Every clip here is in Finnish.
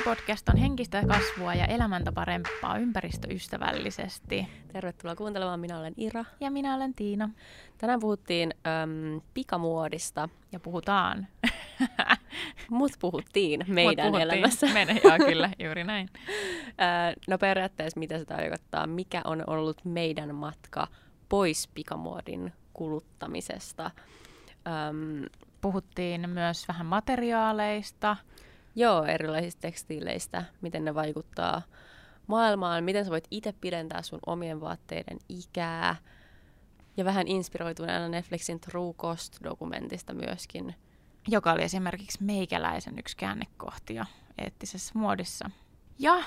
Hedari-podcast on henkistä kasvua ja elämäntä parempaa ympäristöystävällisesti. Tervetuloa kuuntelemaan. Minä olen Ira. Ja minä olen Tiina. Tänään puhuttiin äm, pikamuodista. Ja puhutaan. Mut puhuttiin meidän Mut puhuttiin. elämässä. Meidän, joo, kyllä, juuri näin. no periaatteessa mitä se tarkoittaa? Mikä on ollut meidän matka pois pikamuodin kuluttamisesta? Öm, Puhuttiin myös vähän materiaaleista. Joo, erilaisista tekstiileistä, miten ne vaikuttaa maailmaan, miten sä voit itse pidentää sun omien vaatteiden ikää. Ja vähän inspiroituneena Netflixin True Cost-dokumentista myöskin. Joka oli esimerkiksi meikäläisen yksi käännekohti eettisessä muodissa. Ja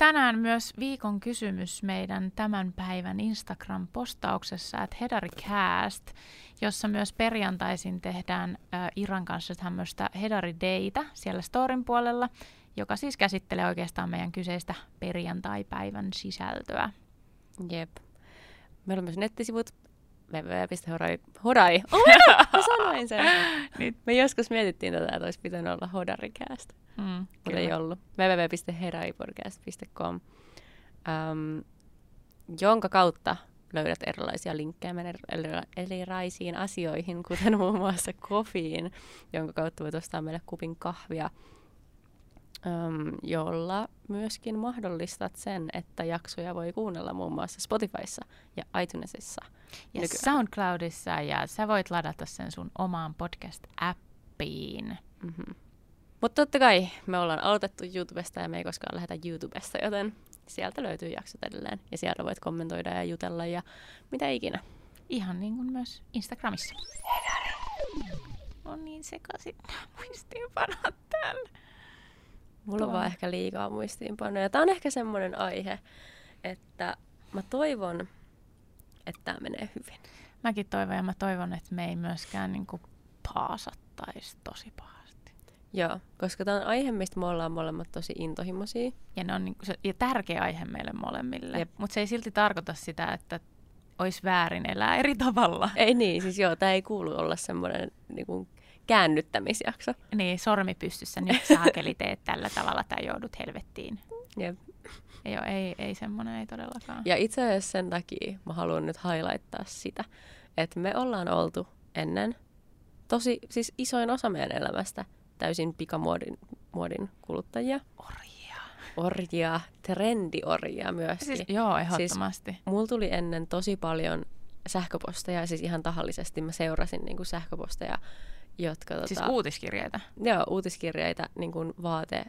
tänään myös viikon kysymys meidän tämän päivän Instagram-postauksessa, että Hedaricast, jossa myös perjantaisin tehdään äh, Iran kanssa tämmöistä Hedari-deitä siellä storin puolella, joka siis käsittelee oikeastaan meidän kyseistä perjantai-päivän sisältöä. Jep. Meillä on myös nettisivut www.hodai. Hodai! Oh, mä sanoin sen. Nyt. Me joskus mietittiin tätä, että olisi pitänyt olla Hodaricast. Mm, mutta ei ollut. www.heraipodcast.com um, jonka kautta löydät erilaisia linkkejä erilaisiin asioihin, kuten muun muassa kofiin, jonka kautta voit ostaa meille kupin kahvia, jolla myöskin mahdollistat sen, että jaksoja voi kuunnella muun muassa Spotifyssa ja iTunesissa. Ja nykyään. SoundCloudissa, ja sä voit ladata sen sun omaan podcast-appiin. Mm-hmm. Mutta totta kai me ollaan aloitettu YouTubesta ja me ei koskaan lähetä YouTubesta, joten sieltä löytyy jaksot edelleen. Ja sieltä voit kommentoida ja jutella ja mitä ikinä. Ihan niin kuin myös Instagramissa. On niin sekaisin muistiinpanot täällä. Mulla on vaan ehkä liikaa muistiinpanoja. Tämä on ehkä semmoinen aihe, että mä toivon, että tämä menee hyvin. Mäkin toivon ja mä toivon, että me ei myöskään niin kuin paasattaisi tosi pahaa. Joo, koska tämä on aihe, mistä me ollaan molemmat tosi intohimoisia. Ja, ne on niinku se, ja tärkeä aihe meille molemmille. Mutta se ei silti tarkoita sitä, että olisi väärin elää eri tavalla. Ei niin, siis joo, tämä ei kuulu olla semmoinen niinku, käännyttämisjakso. Niin, sormi pystyssä, nyt saakeli teet tällä tavalla tai joudut helvettiin. Jep. Joo, ei, ei semmoinen, ei todellakaan. Ja itse asiassa sen takia mä haluan nyt highlighttaa sitä, että me ollaan oltu ennen tosi, siis isoin osa meidän elämästä – täysin pikamuodin muodin kuluttajia. Orjia. Orjia, trendiorjia myös. Siis, joo, ehdottomasti. Siis, mulla tuli ennen tosi paljon sähköposteja, siis ihan tahallisesti mä seurasin niin kuin sähköposteja, jotka... Siis tota, uutiskirjeitä? Joo, uutiskirjeitä niin kuin vaate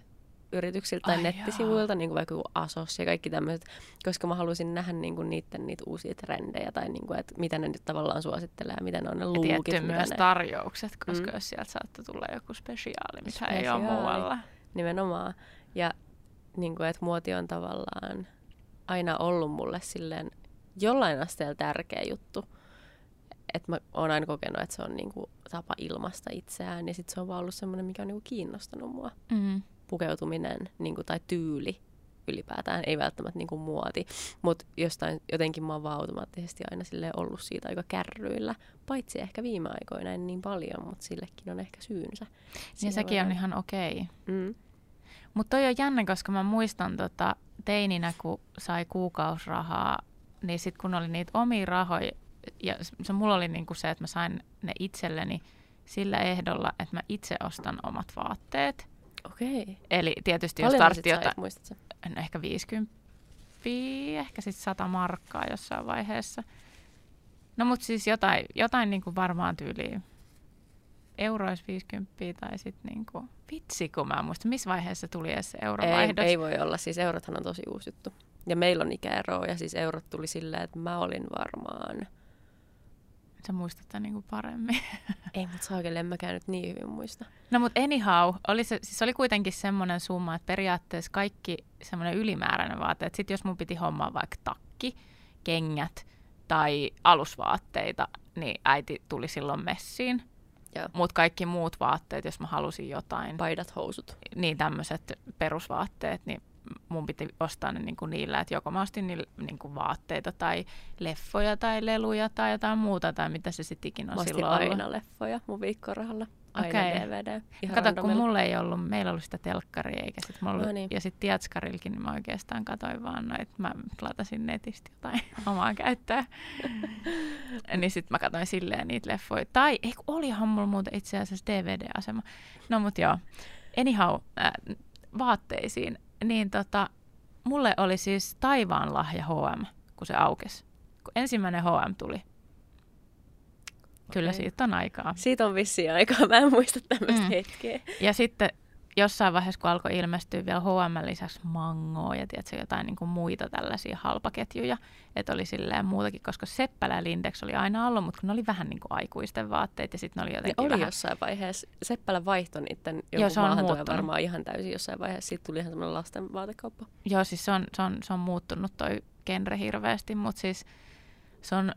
yrityksiltä tai Ai nettisivuilta, niin kuin vaikka Asos ja kaikki tämmöiset, koska mä halusin nähdä niin kuin niiden niitä uusia trendejä tai niin kuin, että mitä ne nyt tavallaan suosittelee ja miten on ne luukit. Ja myös ne... tarjoukset, koska mm. jos sieltä saattaa tulla joku spesiaali, mitä spesiaali. ei ole muualla. Nimenomaan. Ja niin kuin, että muoti on tavallaan aina ollut mulle silleen jollain asteella tärkeä juttu. Että mä oon aina kokenut, että se on niinku tapa ilmasta itseään ja sitten se on vaan ollut semmoinen, mikä on niinku kiinnostanut mua. Mm pukeutuminen niin kuin, tai tyyli ylipäätään, ei välttämättä niin kuin muoti, mutta jostain jotenkin mä oon vaan automaattisesti aina sille ollut siitä aika kärryillä, paitsi ehkä viime aikoina en niin paljon, mutta sillekin on ehkä syynsä. Ja sekin on ihan okei. Okay. Mm. Mutta toi on jännä, koska mä muistan tota, teininä, kun sai kuukausrahaa, niin sitten kun oli niitä omia rahoja, ja se mulla oli niinku se, että mä sain ne itselleni sillä ehdolla, että mä itse ostan omat vaatteet. Okei. Eli tietysti Paljon jos tarvitsi jotain, ehkä 50, ehkä sitten 100 markkaa jossain vaiheessa. No mutta siis jotain, jotain niin kuin varmaan tyyliin eurois 50 tai sitten niin kuin, vitsi kun mä muistan, missä vaiheessa tuli edes se eurovaihdos. Ei, ei voi olla, siis eurothan on tosi uusi juttu. Ja meillä on ikäeroa ja siis eurot tuli silleen, että mä olin varmaan Sä muistat tämän niin kuin paremmin. Ei, mutta saakelle en mäkään nyt niin hyvin muista. No mutta anyhow, oli se, siis oli kuitenkin semmoinen summa, että periaatteessa kaikki semmoinen ylimääräinen vaate, että sit jos mun piti hommaa vaikka takki, kengät tai alusvaatteita, niin äiti tuli silloin messiin. Mutta kaikki muut vaatteet, jos mä halusin jotain. Paidat, housut. Niin tämmöiset perusvaatteet, niin mun piti ostaa ne niin kuin niillä, että joko mä ostin niillä niin kuin vaatteita tai leffoja tai leluja tai jotain muuta tai mitä se sitten ikinä on mä silloin aina ollut. leffoja mun viikkorahalla. aina Okei. DVD. Ihan Kato, kun mulla ei ollut, meillä ollut sitä telkkaria eikä sit mulla No niin. ja sitten Tiatskarillekin, niin mä oikeastaan katoin vaan noit, mä latasin netistä jotain omaa käyttöä. niin sitten mä katoin silleen niitä leffoja. Tai ei, kun olihan mulla muuten itse asiassa DVD-asema. No mut joo, anyhow, äh, vaatteisiin. Niin tota, mulle oli siis taivaan lahja H&M, kun se aukesi. Kun ensimmäinen H&M tuli. Kyllä Okei. siitä on aikaa. Siitä on vissiin aikaa, mä en muista tämmöistä Mm. mm. hetkeä. Ja sitten jossain vaiheessa, kun alkoi ilmestyä vielä H&M lisäksi Mangoa ja tiedätkö, jotain niin kuin muita tällaisia halpaketjuja, että oli silleen muutakin, koska Seppälä ja Lindex oli aina ollut, mutta kun ne oli vähän niin kuin aikuisten vaatteet ja sitten ne oli Ne jotenkin oli vähän... jossain vaiheessa. Seppälä vaihtoi niiden Joo, jonkun se on varmaan ihan täysin jossain vaiheessa. Siitä tuli ihan semmoinen lasten vaatekauppa. Joo, siis se on, se on, se on muuttunut toi genre hirveästi, mutta siis se, on,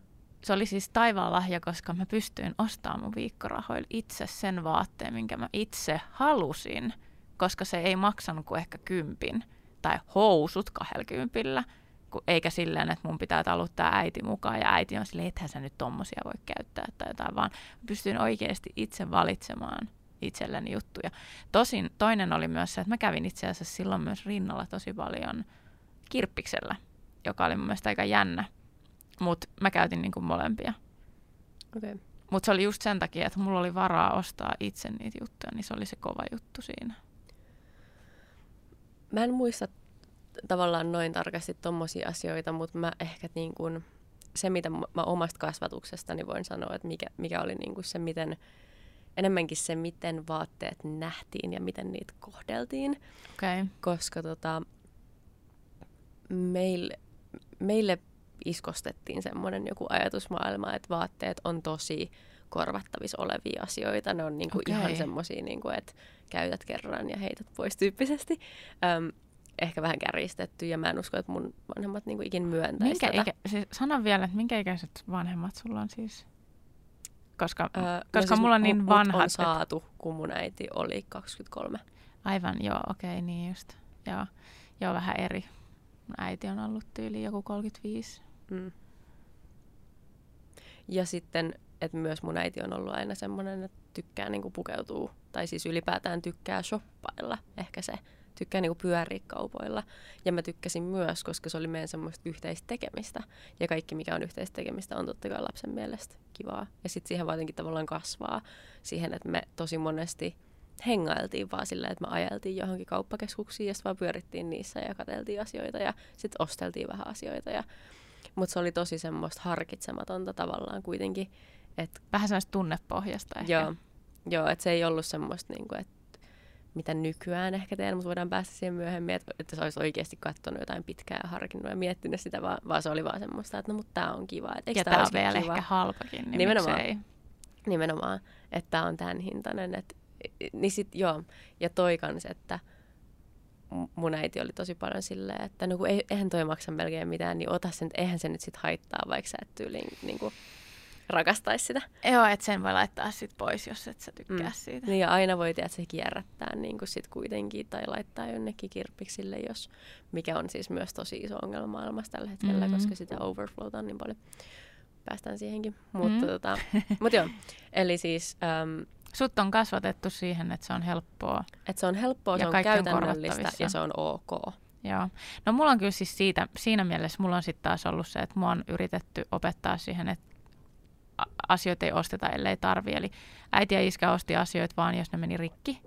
se oli siis taivaan lahja, koska mä pystyin ostamaan mun viikkorahoilla itse sen vaatteen, minkä mä itse halusin, koska se ei maksanut kuin ehkä kympin tai housut ku- eikä silleen, että mun pitää taluttaa äiti mukaan ja äiti on silleen, ethän sä nyt tommosia voi käyttää tai jotain, vaan pystyin oikeasti itse valitsemaan itselleni juttuja. Tosin toinen oli myös se, että mä kävin itse asiassa silloin myös rinnalla tosi paljon kirppiksellä, joka oli mun mielestä aika jännä. Mutta mä käytin niinku molempia. Okay. Mutta se oli just sen takia, että mulla oli varaa ostaa itse niitä juttuja, niin se oli se kova juttu siinä. Mä en muista tavallaan noin tarkasti tommosia asioita, mutta mä ehkä niin kuin, se, mitä mä omasta kasvatuksestani voin sanoa, että mikä, mikä oli niin kuin se, miten, enemmänkin se, miten vaatteet nähtiin ja miten niitä kohdeltiin. Okay. koska tota, meille, meille iskostettiin semmoinen joku ajatusmaailma, että vaatteet on tosi korvattavissa olevia asioita. Ne on niinku Okei. ihan semmoisia, niinku, että käytät kerran ja heität pois tyyppisesti. Öm, ehkä vähän kärjistetty ja mä en usko, että mun vanhemmat niinku ikin myöntäisi Minkä tätä. ikä, siis sano vielä, että minkä ikäiset vanhemmat sulla on siis? Koska, Öö, no koska siis mulla on niin mut- mut vanhat, on että- saatu, kun mun äiti oli 23. aivan, joo, okei, okay, niin just. Joo, joo, vähän eri. Mun äiti on ollut tyyli joku 35. Mm. Ja sitten, että myös mun äiti on ollut aina semmoinen, että tykkää niinku pukeutua, tai siis ylipäätään tykkää shoppailla, ehkä se, tykkää niinku pyöriä kaupoilla. Ja mä tykkäsin myös, koska se oli meidän semmoista yhteistä tekemistä. Ja kaikki, mikä on yhteistä tekemistä, on totta kai lapsen mielestä kivaa. Ja sitten siihen vaan tavallaan kasvaa siihen, että me tosi monesti hengailtiin vaan sillä, että me ajeltiin johonkin kauppakeskuksiin ja sitten vaan pyörittiin niissä ja katseltiin asioita ja sitten osteltiin vähän asioita. Ja, mutta se oli tosi semmoista harkitsematonta tavallaan kuitenkin, että Vähän sellaista tunnepohjasta ehkä. joo, joo että se ei ollut semmoista, niinku, että mitä nykyään ehkä teen, mutta voidaan päästä siihen myöhemmin, että, että se olisi oikeasti katsonut jotain pitkää ja harkinnut ja miettinyt sitä, vaan, vaan se oli vaan semmoista, että no mutta tämä on kiva. Että, Ja tämä on vielä kiva? ehkä halpakin, niin Nimenomaan. miksei. Nimenomaan, että tämä on tämän hintainen. Et, niin sit, joo. Ja toi kans, että mun äiti oli tosi paljon silleen, että no kun ei, eihän toi maksa melkein mitään, niin ota sen, eihän se nyt sit haittaa, vaikka sä et tyyliin niin kuin, rakastaisi sitä. Joo, että sen voi laittaa sit pois, jos et sä tykkää Mm. siitä. Niin ja aina voi tehdä se kierrättää niin kuin sit kuitenkin tai laittaa jonnekin kirppiksille, jos, mikä on siis myös tosi iso ongelma maailmassa tällä hetkellä, Mhm. koska sitä overflowta on niin paljon. Päästään siihenkin. Mutta Mhm. tota, mut joo, eli siis äm, Sut on kasvatettu siihen, että se on helppoa. että se on helppoa, Ja se on on käytännöllistä korvattavissa. ja se on ok. Joo. No mulla on kyllä siis siitä, siinä mielessä mulla on sitten taas ollut se, että mua on yritetty opettaa siihen, että asioita ei osteta, ellei tarvi. Eli äiti ja iskä osti asioita vaan, jos ne meni rikki.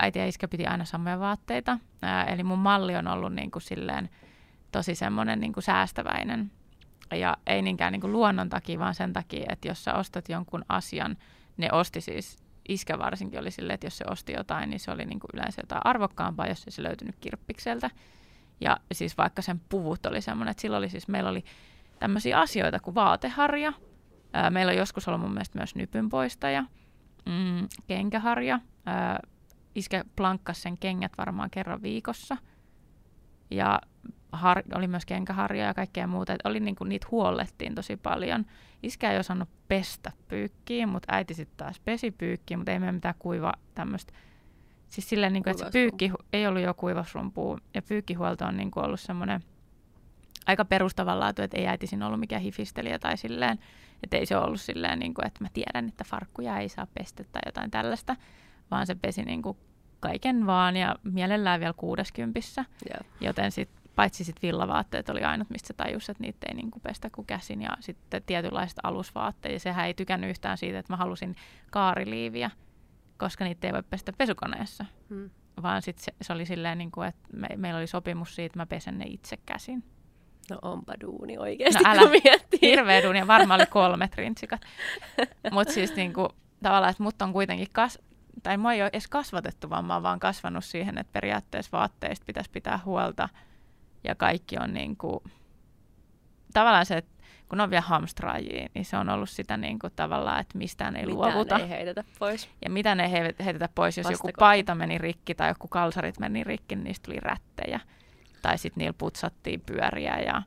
Äiti ja iskä piti aina samoja vaatteita. Eli mun malli on ollut niin kuin silleen tosi semmoinen niin kuin säästäväinen. Ja ei niinkään niin kuin luonnon takia, vaan sen takia, että jos sä ostat jonkun asian, ne osti siis, iskä varsinkin oli silleen, että jos se osti jotain, niin se oli niin kuin yleensä jotain arvokkaampaa, jos ei se löytynyt kirppikseltä. Ja siis vaikka sen puvut oli semmoinen, että silloin oli siis, meillä oli tämmöisiä asioita kuin vaateharja. Ää, meillä on joskus ollut mun mielestä myös nypynpoistaja, mm, kenkäharja. Ää, iskä plankkas sen kengät varmaan kerran viikossa. Ja har, oli myös kenkäharja ja kaikkea muuta. Et oli niinku, niitä huollettiin tosi paljon. Iskä ei osannut pestä pyykkiä, mutta äiti sitten taas pesi pyykkiä, mutta ei meillä mitään kuiva tämmöistä. Siis silleen, niinku, että se pyykki ei ollut jo kuivasrumpua ja pyykkihuolto on niinku ollut semmoinen aika perustavanlaatu, että ei äiti siinä ollut mikään hifistelijä tai silleen, että ei se ollut silleen, niin kuin, että mä tiedän, että farkkuja ei saa pestä tai jotain tällaista, vaan se pesi niin kuin kaiken vaan ja mielellään vielä kuudeskympissä, Joo. joten sit, paitsi sitten villavaatteet oli ainut, mistä se tajusi, että niitä ei niin kuin pestä kuin käsin ja sitten tietynlaiset alusvaatteet ja sehän ei tykännyt yhtään siitä, että mä halusin kaariliiviä, koska niitä ei voi pestä pesukoneessa, Mm. vaan sitten se, se oli silleen, niin kuin, että me, meillä oli sopimus siitä, että mä pesen ne itse käsin. No onpa duuni oikeasti, No älä. kun miettii. Hirveä duuni ja varmaan oli kolmet rintsikat. Mutta siis niinku, tavallaan, että mut on kuitenkin kas... Tai mua ei ole edes kasvatettu, vaan mä oon vaan kasvanut siihen, että periaatteessa vaatteista pitäisi pitää huolta. Ja kaikki on niinku... Tavallaan se, että kun on vielä hamstraajia, niin se on ollut sitä niinku tavallaan, että mistään ei Mitään luovuta. ei heitetä pois. Ja mitä ne he- heitetä pois, jos joku Vastakohta. paita meni rikki tai joku kalsarit meni rikki, niin niistä tuli rättejä. Tai sitten niillä putsattiin pyöriä ja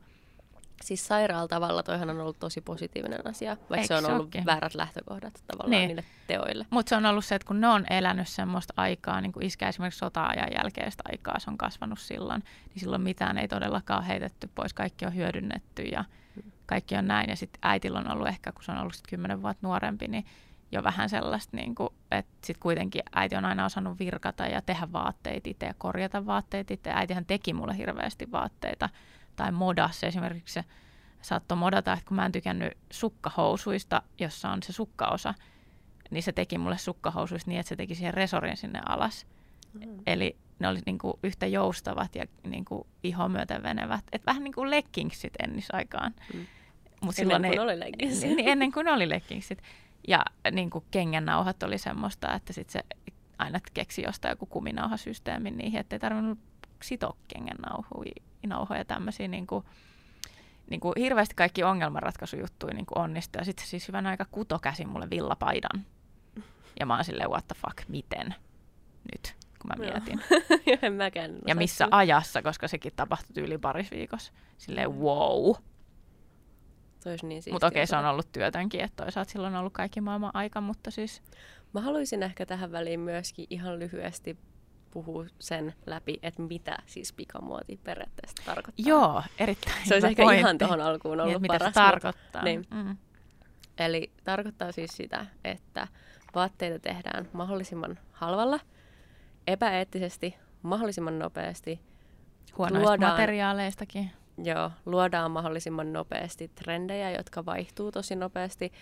Siis sairaalla tavalla toihan on ollut tosi positiivinen asia, vaikka Eikö se on ollut ookin? väärät lähtökohdat tavallaan Niin. niille teoille. Mutta se on ollut se, että kun ne on elänyt semmoista aikaa, niin kuin iskä esimerkiksi sota-ajan jälkeistä aikaa, se on kasvanut silloin, niin silloin mitään ei todellakaan heitetty pois, kaikki on hyödynnetty ja kaikki on näin. Ja sitten äitillä on ollut ehkä, kun se on ollut kymmenen vuotta nuorempi, niin jo vähän sellaista, niin kuin, että sitten kuitenkin äiti on aina osannut virkata ja tehdä vaatteita itse ja korjata vaatteita itse. Äitihän teki mulle hirveästi vaatteita tai modassa esimerkiksi se saattoi modata, että kun mä en tykännyt sukkahousuista, jossa on se sukkaosa, niin se teki mulle sukkahousuista niin, että se teki siihen resorin sinne alas. Mm. Eli ne oli niinku yhtä joustavat ja niinku iho myöten venevät. Et vähän niin kuin leggingsit ennisaikaan. Mm. Mut Ennen silloin kuin ei, oli leggingsit. niin, ennen kuin oli leggingsit. Ja niin kuin kengännauhat oli semmoista, että sit se aina keksi jostain joku kuminauhasysteemin niihin, ettei tarvinnut sitoa kengännauhoja tämmöisiä niin kuin, niin kuin hirveästi kaikki ongelmanratkaisujuttuja niin kuin onnistui. Ja sitten se siis hyvän aika kuto käsin mulle villapaidan. Ja mä oon silleen, what the fuck, miten nyt, kun mä mietin. en mäkään Ja missä ajassa, koska sekin tapahtui yli parissa viikossa. Silleen wow. Se olisi niin Mutta okei, se on ollut työtönkin, että toisaalta silloin on ollut kaikki maailman aika, mutta siis Mä haluaisin ehkä tähän väliin myöskin ihan lyhyesti puhua sen läpi, että mitä siis pikamuoti periaatteessa tarkoittaa. joo, erittäin Se olisi ehkä pointti. ihan tuohon alkuun niin, ollut mitä paras. se mutta- tarkoittaa. Niin. Mm. Eli tarkoittaa siis sitä, että vaatteita tehdään mahdollisimman halvalla, epäeettisesti, mahdollisimman nopeasti, Huonoista Luodaan- materiaaleistakin. Joo, luodaan mahdollisimman nopeasti trendejä, jotka vaihtuu tosi nopeasti,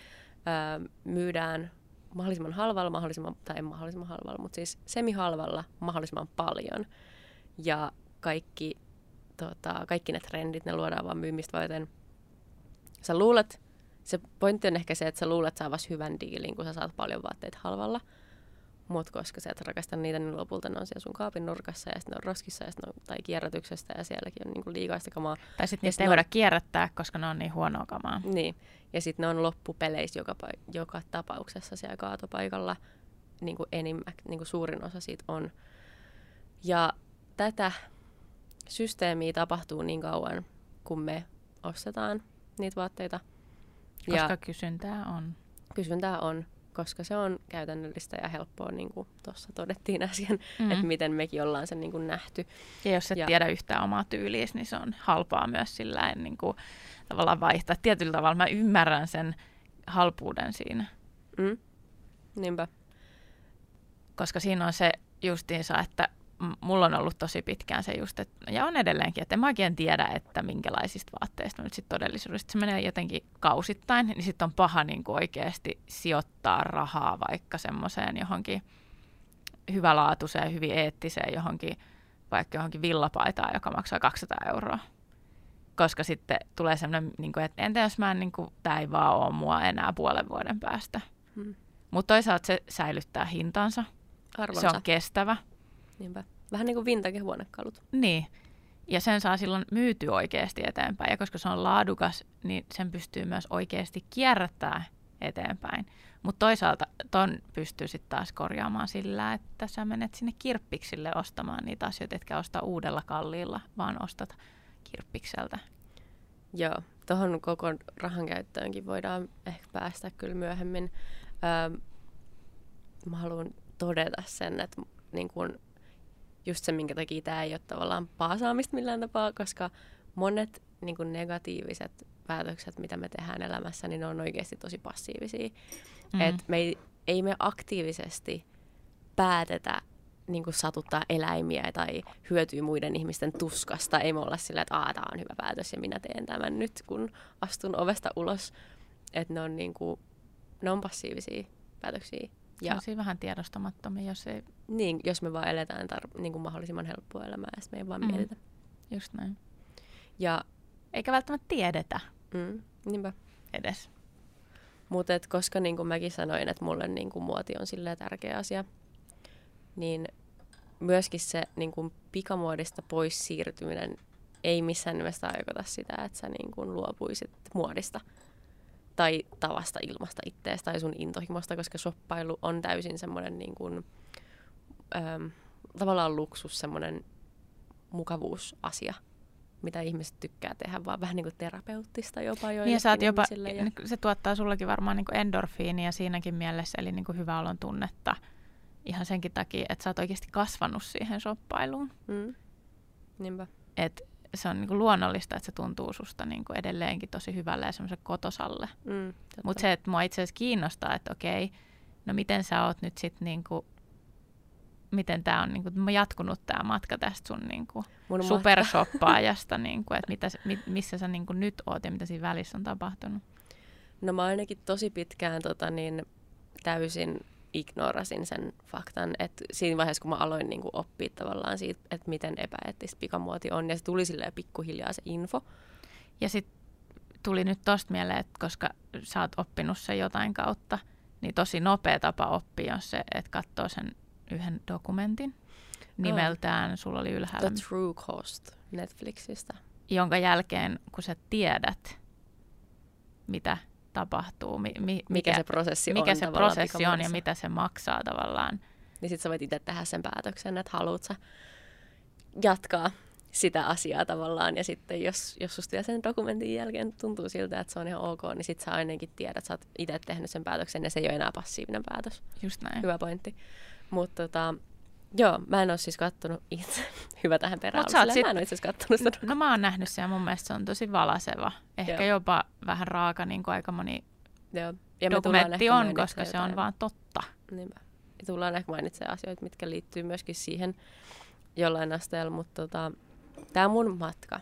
öö, myydään mahdollisimman halvalla, mahdollisimman, tai ei mahdollisimman halvalla, mutta siis semihalvalla mahdollisimman paljon. Ja kaikki, tota, kaikki ne trendit, ne luodaan vaan myymistä varten. Sä luulet, se pointti on ehkä se, että sä luulet saavasi hyvän diilin, kun sä saat paljon vaatteita halvalla. Mutta koska sä et rakasta niitä, niin lopulta ne on siellä sun kaapin nurkassa ja sitten ne on roskissa ja sit on, tai kierrätyksestä ja sielläkin on niinku liikaista kamaa. Tai sitten niistä sit ei voida kierrättää, koska ne on niin huonoa kamaa. Niin, ja sitten ne on loppupeleissä joka, joka tapauksessa siellä kaatopaikalla, niin kuin enimmä, niin kuin suurin osa siitä on. Ja tätä systeemiä tapahtuu niin kauan, kun me ostetaan niitä vaatteita. Koska Ja kysyntää on. kysyntää on, koska se on käytännöllistä ja helppoa, niin kuin tuossa todettiin äsken, Mm. että miten mekin ollaan sen niin kuin nähty. Ja jos et Ja- tiedä yhtään omaa tyyliä, niin se on halpaa myös sillä niin kuin, tavallaan vaihtaa. Tietyllä tavalla mä ymmärrän sen halpuuden siinä, Mm? Niinpä. koska siinä on se justiinsa, että mulla on ollut tosi pitkään se just, että, ja on edelleenkin, että en mä oikein tiedä, että minkälaisista vaatteista nyt sitten todellisuudessa, se menee jotenkin kausittain, niin sitten on paha niin kuin oikeasti sijoittaa rahaa vaikka semmoiseen johonkin hyvälaatuiseen, hyvin eettiseen johonkin, vaikka johonkin villapaitaan, joka maksaa 200 euroa. Koska sitten tulee semmoinen, niin kuin, että entä jos mä en, niin kuin, tämä ei vaan ole mua enää puolen vuoden päästä. Mm. Mutta toisaalta se säilyttää hintansa, Arvonsa. se on kestävä. Niinpä. Vähän niin kuin vintage-huonekalut. Niin. Ja sen saa silloin myyty oikeasti eteenpäin. Ja koska se on laadukas, niin sen pystyy myös oikeasti kierrättää eteenpäin. Mutta toisaalta ton pystyy sitten taas korjaamaan sillä, että sä menet sinne kirppiksille ostamaan niitä asioita, etkä osta uudella kalliilla, vaan ostat kirppikseltä. Joo, tuohon koko rahan käyttöönkin voidaan ehkä päästä kyllä myöhemmin. Öö, mä haluan todeta sen, että niin kun, just se, minkä takia tämä ei ole tavallaan paasaamista millään tapaa, koska monet niin kuin negatiiviset päätökset, mitä me tehdään elämässä, niin ne on oikeasti tosi passiivisia. Mm. Et me ei, ei me aktiivisesti päätetä niin kuin satuttaa eläimiä tai hyötyy muiden ihmisten tuskasta. Ei me olla sillä, että tämä on hyvä päätös ja minä teen tämän nyt, kun astun ovesta ulos. Että ne on, niin kuin, ne on passiivisia päätöksiä. Ja siinä vähän tiedostamattomia, jos ei... Niin, jos me vaan eletään tar- niin kuin mahdollisimman helppoa elämää ja me ei vaan mm. mietitä. Just näin. Ja, Eikä välttämättä tiedetä. Mm, niinpä. Edes. Mutta koska niin kuin mäkin sanoin, että mulle niin kuin muoti on silleen tärkeä asia, niin myöskin se niin kuin pikamuodista pois siirtyminen ei missään nimessä tarkoita sitä, että sä niin kuin luopuisit muodista tai tavasta ilmasta itteestä tai sun intohimosta, koska shoppailu on täysin semmoinen niin kuin, ähm, tavallaan luksus, semmoinen mukavuusasia, mitä ihmiset tykkää tehdä, vaan vähän niin kuin terapeuttista jopa jo. Niin sä jopa, ja... se tuottaa sullekin varmaan niin kuin endorfiinia siinäkin mielessä, eli niin kuin hyvä olon tunnetta ihan senkin takia, että sä oot oikeasti kasvanut siihen shoppailuun. Mm. Niinpä. Et se on niinku luonnollista, että se tuntuu susta niinku edelleenkin tosi hyvälle ja semmoiselle kotosalle. Mm, Mutta se, että mua itse asiassa kiinnostaa, että okei, no miten sä oot nyt sitten niinku, miten tämä on niinku, jatkunut tämä matka tästä sun niinku supershoppaajasta, niinku, että mitä, missä sä niinku nyt oot ja mitä siinä välissä on tapahtunut? No mä ainakin tosi pitkään tota, niin, täysin ignorasin sen faktan, että siinä vaiheessa, kun mä aloin niin kuin oppia tavallaan siitä, että miten epäeettistä pikamuoti on, ja se tuli silleen pikkuhiljaa se info. Ja sitten tuli nyt tosta mieleen, että koska sä oot oppinut sen jotain kautta, niin tosi nopea tapa oppia on se, että katsoo sen yhden dokumentin nimeltään, oh. sulla oli ylhäällä. The True Cost Netflixistä. Jonka jälkeen, kun sä tiedät, mitä tapahtuu, mi, mi, mikä, mikä se prosessi mikä on. se prosessi on ja mitä se maksaa tavallaan. Niin sitten sä voit itse tehdä sen päätöksen, että haluat sä jatkaa sitä asiaa tavallaan. Ja sitten jos, jos susta sen dokumentin jälkeen tuntuu siltä, että se on ihan ok, niin sitten sä ainakin tiedät, että sä oot itse tehnyt sen päätöksen ja se ei ole enää passiivinen päätös. Just näin. Hyvä pointti. Mutta tota, Joo, mä en ole siis kattonut itse. Hyvä tähän perään. Sit... Mä en ole itse kattonut sitä. No mä oon nähnyt sen ja mun mielestä se on tosi valaseva. Ehkä Joo. jopa vähän raaka, niin kuin aika moni Joo. Ja dokumentti on, koska se on vaan totta. Niinpä. Ja tullaan ehkä mainitsemaan asioita, mitkä liittyy myöskin siihen jollain asteella, mutta tota, tämä mun matka,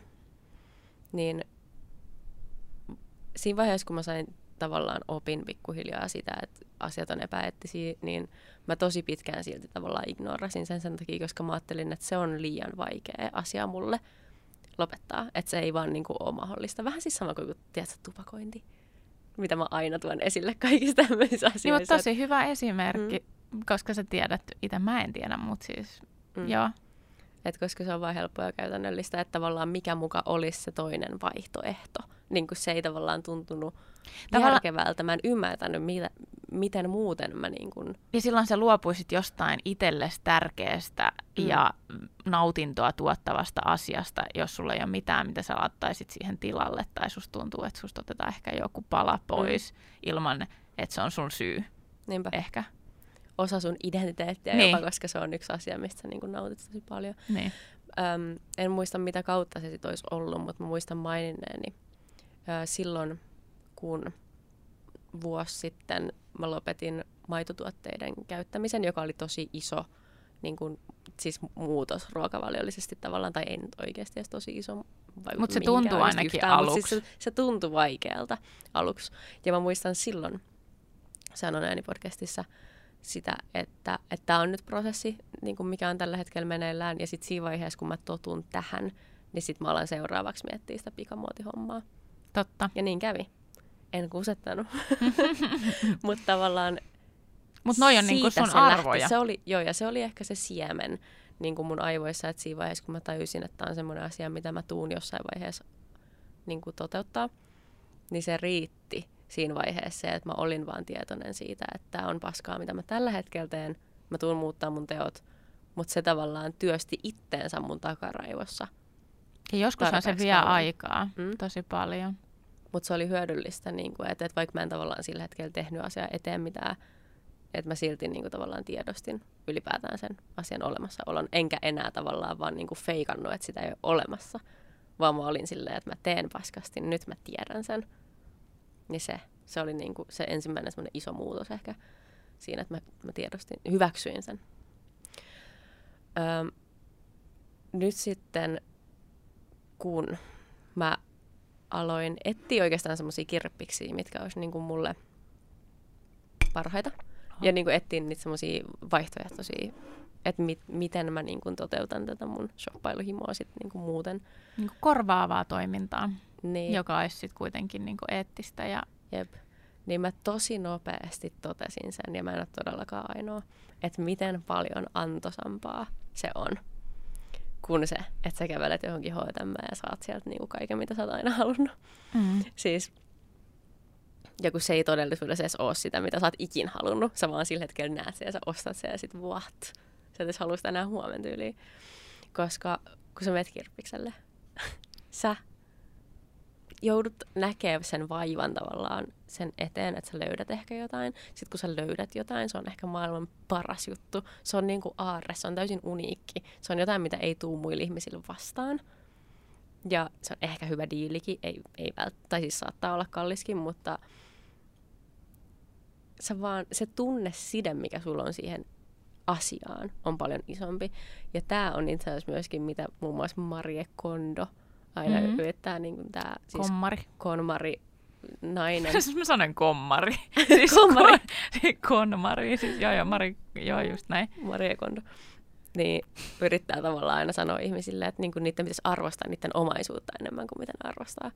niin siinä vaiheessa, kun mä sain tavallaan opin pikkuhiljaa sitä, että asiat on epäeettisiä, niin mä tosi pitkään silti tavallaan ignorasin sen sen takia, koska mä ajattelin, että se on liian vaikea asia mulle lopettaa, että se ei vaan niin kuin, ole mahdollista. Vähän siis sama kuin, tiedätkö, tupakointi, mitä mä aina tuon esille kaikista tämmöisissä asioissa. Niin, mutta tosi hyvä esimerkki, mm. koska sä tiedät, itse mä en tiedä, mutta siis mm. joo. Et koska se on vain helppoa ja käytännöllistä, että tavallaan mikä muka olisi se toinen vaihtoehto. Niin kuin se ei tavallaan tuntunut Tavalla... järkevältä. Mä en ymmärtänyt, mitä, miten muuten mä niin kuin... Ja silloin sä luopuisit jostain itsellesi tärkeästä mm. ja nautintoa tuottavasta asiasta, jos sulla ei ole mitään, mitä sä laittaisit siihen tilalle. Tai susta tuntuu, että susta otetaan ehkä joku pala mm. pois mm. ilman, että se on sun syy. Niinpä. Ehkä. Osa sun identiteettiä niin. jopa, koska se on yksi asia, mistä sä niin nautit tosi paljon. Niin. Öm, en muista, mitä kautta se sit olisi ollut, mutta mä muistan maininneeni. Ö, silloin kun vuosi sitten mä lopetin maitotuotteiden käyttämisen, joka oli tosi iso niin kun, siis muutos ruokavaliollisesti tavallaan, tai ei nyt oikeasti edes tosi iso Mutta se tuntuu ainakin yhtään, aluksi. Siis se, se tuntui vaikealta aluksi. Ja mä muistan silloin sanoneeni podcastissa sitä, että tämä on nyt prosessi, niin kuin mikä on tällä hetkellä meneillään, ja sitten siinä vaiheessa, kun mä totun tähän, niin sitten mä alan seuraavaksi miettiä sitä pikamuotihommaa. Totta. Ja niin kävi en kusettanut. Mutta tavallaan Mut noi on niinku sun arvoja. Se oli, joo, ja se oli ehkä se siemen niin kuin mun aivoissa, että siinä vaiheessa, kun mä tajusin, että tämä on semmoinen asia, mitä mä tuun jossain vaiheessa niin kuin toteuttaa, niin se riitti siinä vaiheessa että mä olin vaan tietoinen siitä, että tämä on paskaa, mitä mä tällä hetkellä teen. Mä tuun muuttaa mun teot, mutta se tavallaan työsti itteensä mun takaraivossa. Ja joskus se vie aikaa mm? tosi paljon. Mutta se oli hyödyllistä, niin kuin, että, että vaikka mä en tavallaan sillä hetkellä tehnyt asiaa eteen mitään, että mä silti niin kuin, tavallaan tiedostin ylipäätään sen asian olemassaolon, enkä enää tavallaan vaan niin kuin feikannut, että sitä ei ole olemassa, vaan mä olin silleen, että mä teen paskasti, nyt mä tiedän sen. Niin se, se oli niinku se ensimmäinen semmoinen iso muutos ehkä siinä, että mä, mä tiedostin, hyväksyin sen. Öm, nyt sitten, kun mä aloin etsiä oikeastaan semmoisia kirppiksiä, mitkä olisi niinku mulle parhaita. Aha. Ja niinku etsiä niitä semmoisia vaihtoehtoisia, että mit, miten mä niinku toteutan tätä mun shoppailuhimoa sitten niinku muuten. Niinku korvaavaa toimintaa, Niin. joka olisi sitten kuitenkin niinku eettistä ja Jep. Niin mä tosi nopeasti totesin sen, ja mä en ole todellakaan ainoa, että miten paljon antosampaa se on kuin se, että sä kävelet johonkin H&M ja saat sieltä niinku kaiken, mitä sä oot aina halunnut. mm. Siis, ja kun se ei todellisuudessa edes ole sitä, mitä sä oot ikin halunnut, sä vaan sillä hetkellä näet sen ja sä ostat sen ja sit what? Sä et edes halua sitä enää huomen tyyliin. Koska kun sä menet kirppikselle, sä joudut näkemään sen vaivan tavallaan sen eteen, että sä löydät ehkä jotain. Sitten kun sä löydät jotain, se on ehkä maailman paras juttu. Se on niinku aarre, se on täysin uniikki. Se on jotain, mitä ei tuu muille ihmisille vastaan. Ja se on ehkä hyvä diilikin, ei, ei vält, tai siis saattaa olla kalliskin, mutta sä vaan, se tunne side, mikä sulla on siihen asiaan, on paljon isompi. Ja tämä on itse asiassa myöskin, mitä muun muassa Marie Kondo aina Mhm. mm-hmm. yrittää, niin kuin tämä siis kommari. konmari nainen. Siis mä sanoin kommari. Siis Kommari. Kon, konmari. Siis joo, joo, Mari, joo, just näin. Maria Kondo, niin yrittää tavallaan aina sanoa ihmisille, että niinku niiden pitäisi arvostaa niiden omaisuutta enemmän kuin miten arvostaa.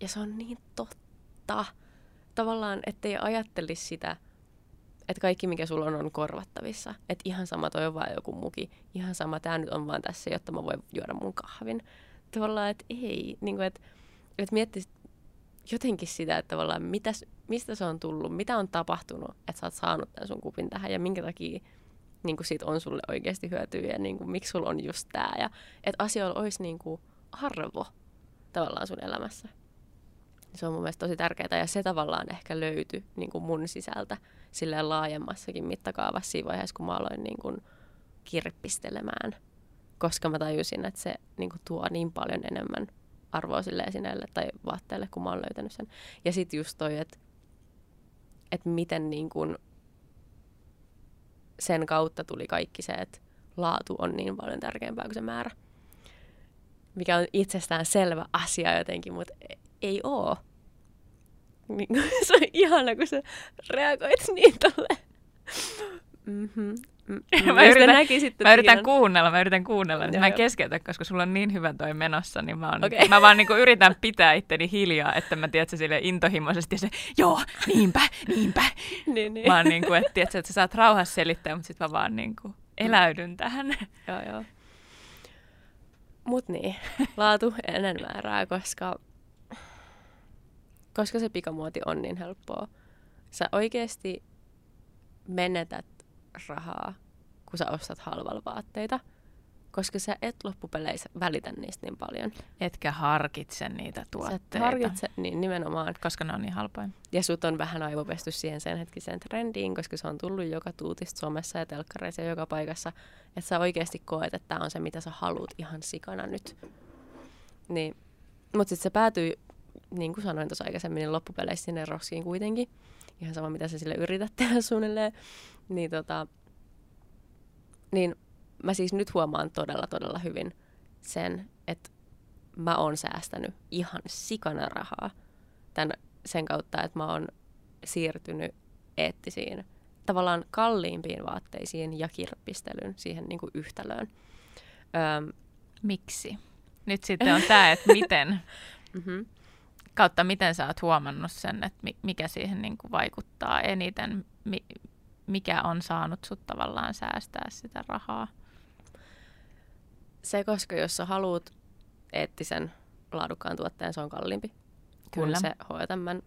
Ja se on niin totta. Tavallaan, ettei ajattelisi sitä, että kaikki mikä sulla on on korvattavissa. Että ihan sama toi on vaan joku muki. Ihan sama, tämä nyt on vaan tässä, jotta mä voin juoda mun kahvin. Tavallaan, että ei. Niin kuin, että, että miettisit jotenkin sitä, että tavallaan mitäs, mistä se on tullut, mitä on tapahtunut, että sä oot saanut tämän sun kupin tähän ja minkä takia niin kuin siitä on sulle oikeasti hyötyä ja niin kuin, miksi sulla on just tämä. Ja että asioilla olisi niin kuin arvo tavallaan sun elämässä. Se on mun mielestä tosi tärkeää ja se tavallaan ehkä löytyi niin kuin mun sisältä silleen laajemmassakin mittakaavassa siinä vaiheessa, kun mä aloin niin kuin kirppistelemään. Koska mä tajusin, että se niin kuin tuo niin paljon enemmän arvoa sille esineelle tai vaatteelle, kun mä oon löytänyt sen. Ja sitten just toi, että et miten niin kuin sen kautta tuli kaikki se, että laatu on niin paljon tärkeämpää kuin se määrä. Mikä on itsestään selvä asia jotenkin, mutta e- ei oo. Niin, se on ihana, kun sä reagoit niin tolle. Mm-hmm. Mm-hmm. Mä yritän- näkisitte Mä yritän kuunnella, mä yritän kuunnella. Joo, Mä en joo. keskeytä, koska sulla on niin hyvä toi menossa, niin mä, oon, Okei. mä vaan niinku yritän pitää itteni hiljaa, että mä tiedät sille intohimoisesti se, joo, niinpä, niinpä. niin, niin. Mä oon niinku, että, tiedät, että sä saat rauhassa selittää, mutta sit mä vaan niinku eläydyn tähän. Joo, joo. Mut niin, laatu ennen määrää, koska, koska se pikamuoti on niin helppoa. Sä oikeasti menetät rahaa, kun sä ostat halvalla vaatteita, koska sä et loppupeleissä välitä niistä niin paljon. Etkä harkitse niitä Sä et tuotteita, harkitse, niin nimenomaan. koska ne on niin halpoja. Ja sut on vähän aivopesty siihen sen hetkiseen trendiin, koska se on tullut joka tuutista somessa ja telkkareissa ja joka paikassa. Että sä oikeasti koet, että tämä on se, mitä sä haluat ihan sikana nyt. Niin. Mutta sitten se päätyy, niin kuin sanoin tuossa aikaisemmin, niin loppupeleissä sinne roskiin kuitenkin. Ihan sama, mitä sä sille yrität tehdä suunnilleen. Niin, tota, niin mä siis nyt huomaan todella, todella hyvin sen, että mä oon säästänyt ihan sikana rahaa tämän, sen kautta, että mä oon siirtynyt eettisiin, tavallaan kalliimpiin vaatteisiin ja kirppistelyyn siihen niin kuin yhtälöön. Öm, Miksi? Nyt sitten on tämä, että miten, mm-hmm. kautta miten sä oot huomannut sen, että mi- mikä siihen niin kuin vaikuttaa eniten, mi- mikä on saanut sut tavallaan säästää sitä rahaa. Se, koska jos sä haluat eettisen laadukkaan tuotteen, se on kalliimpi kuin Kyllä. se H&M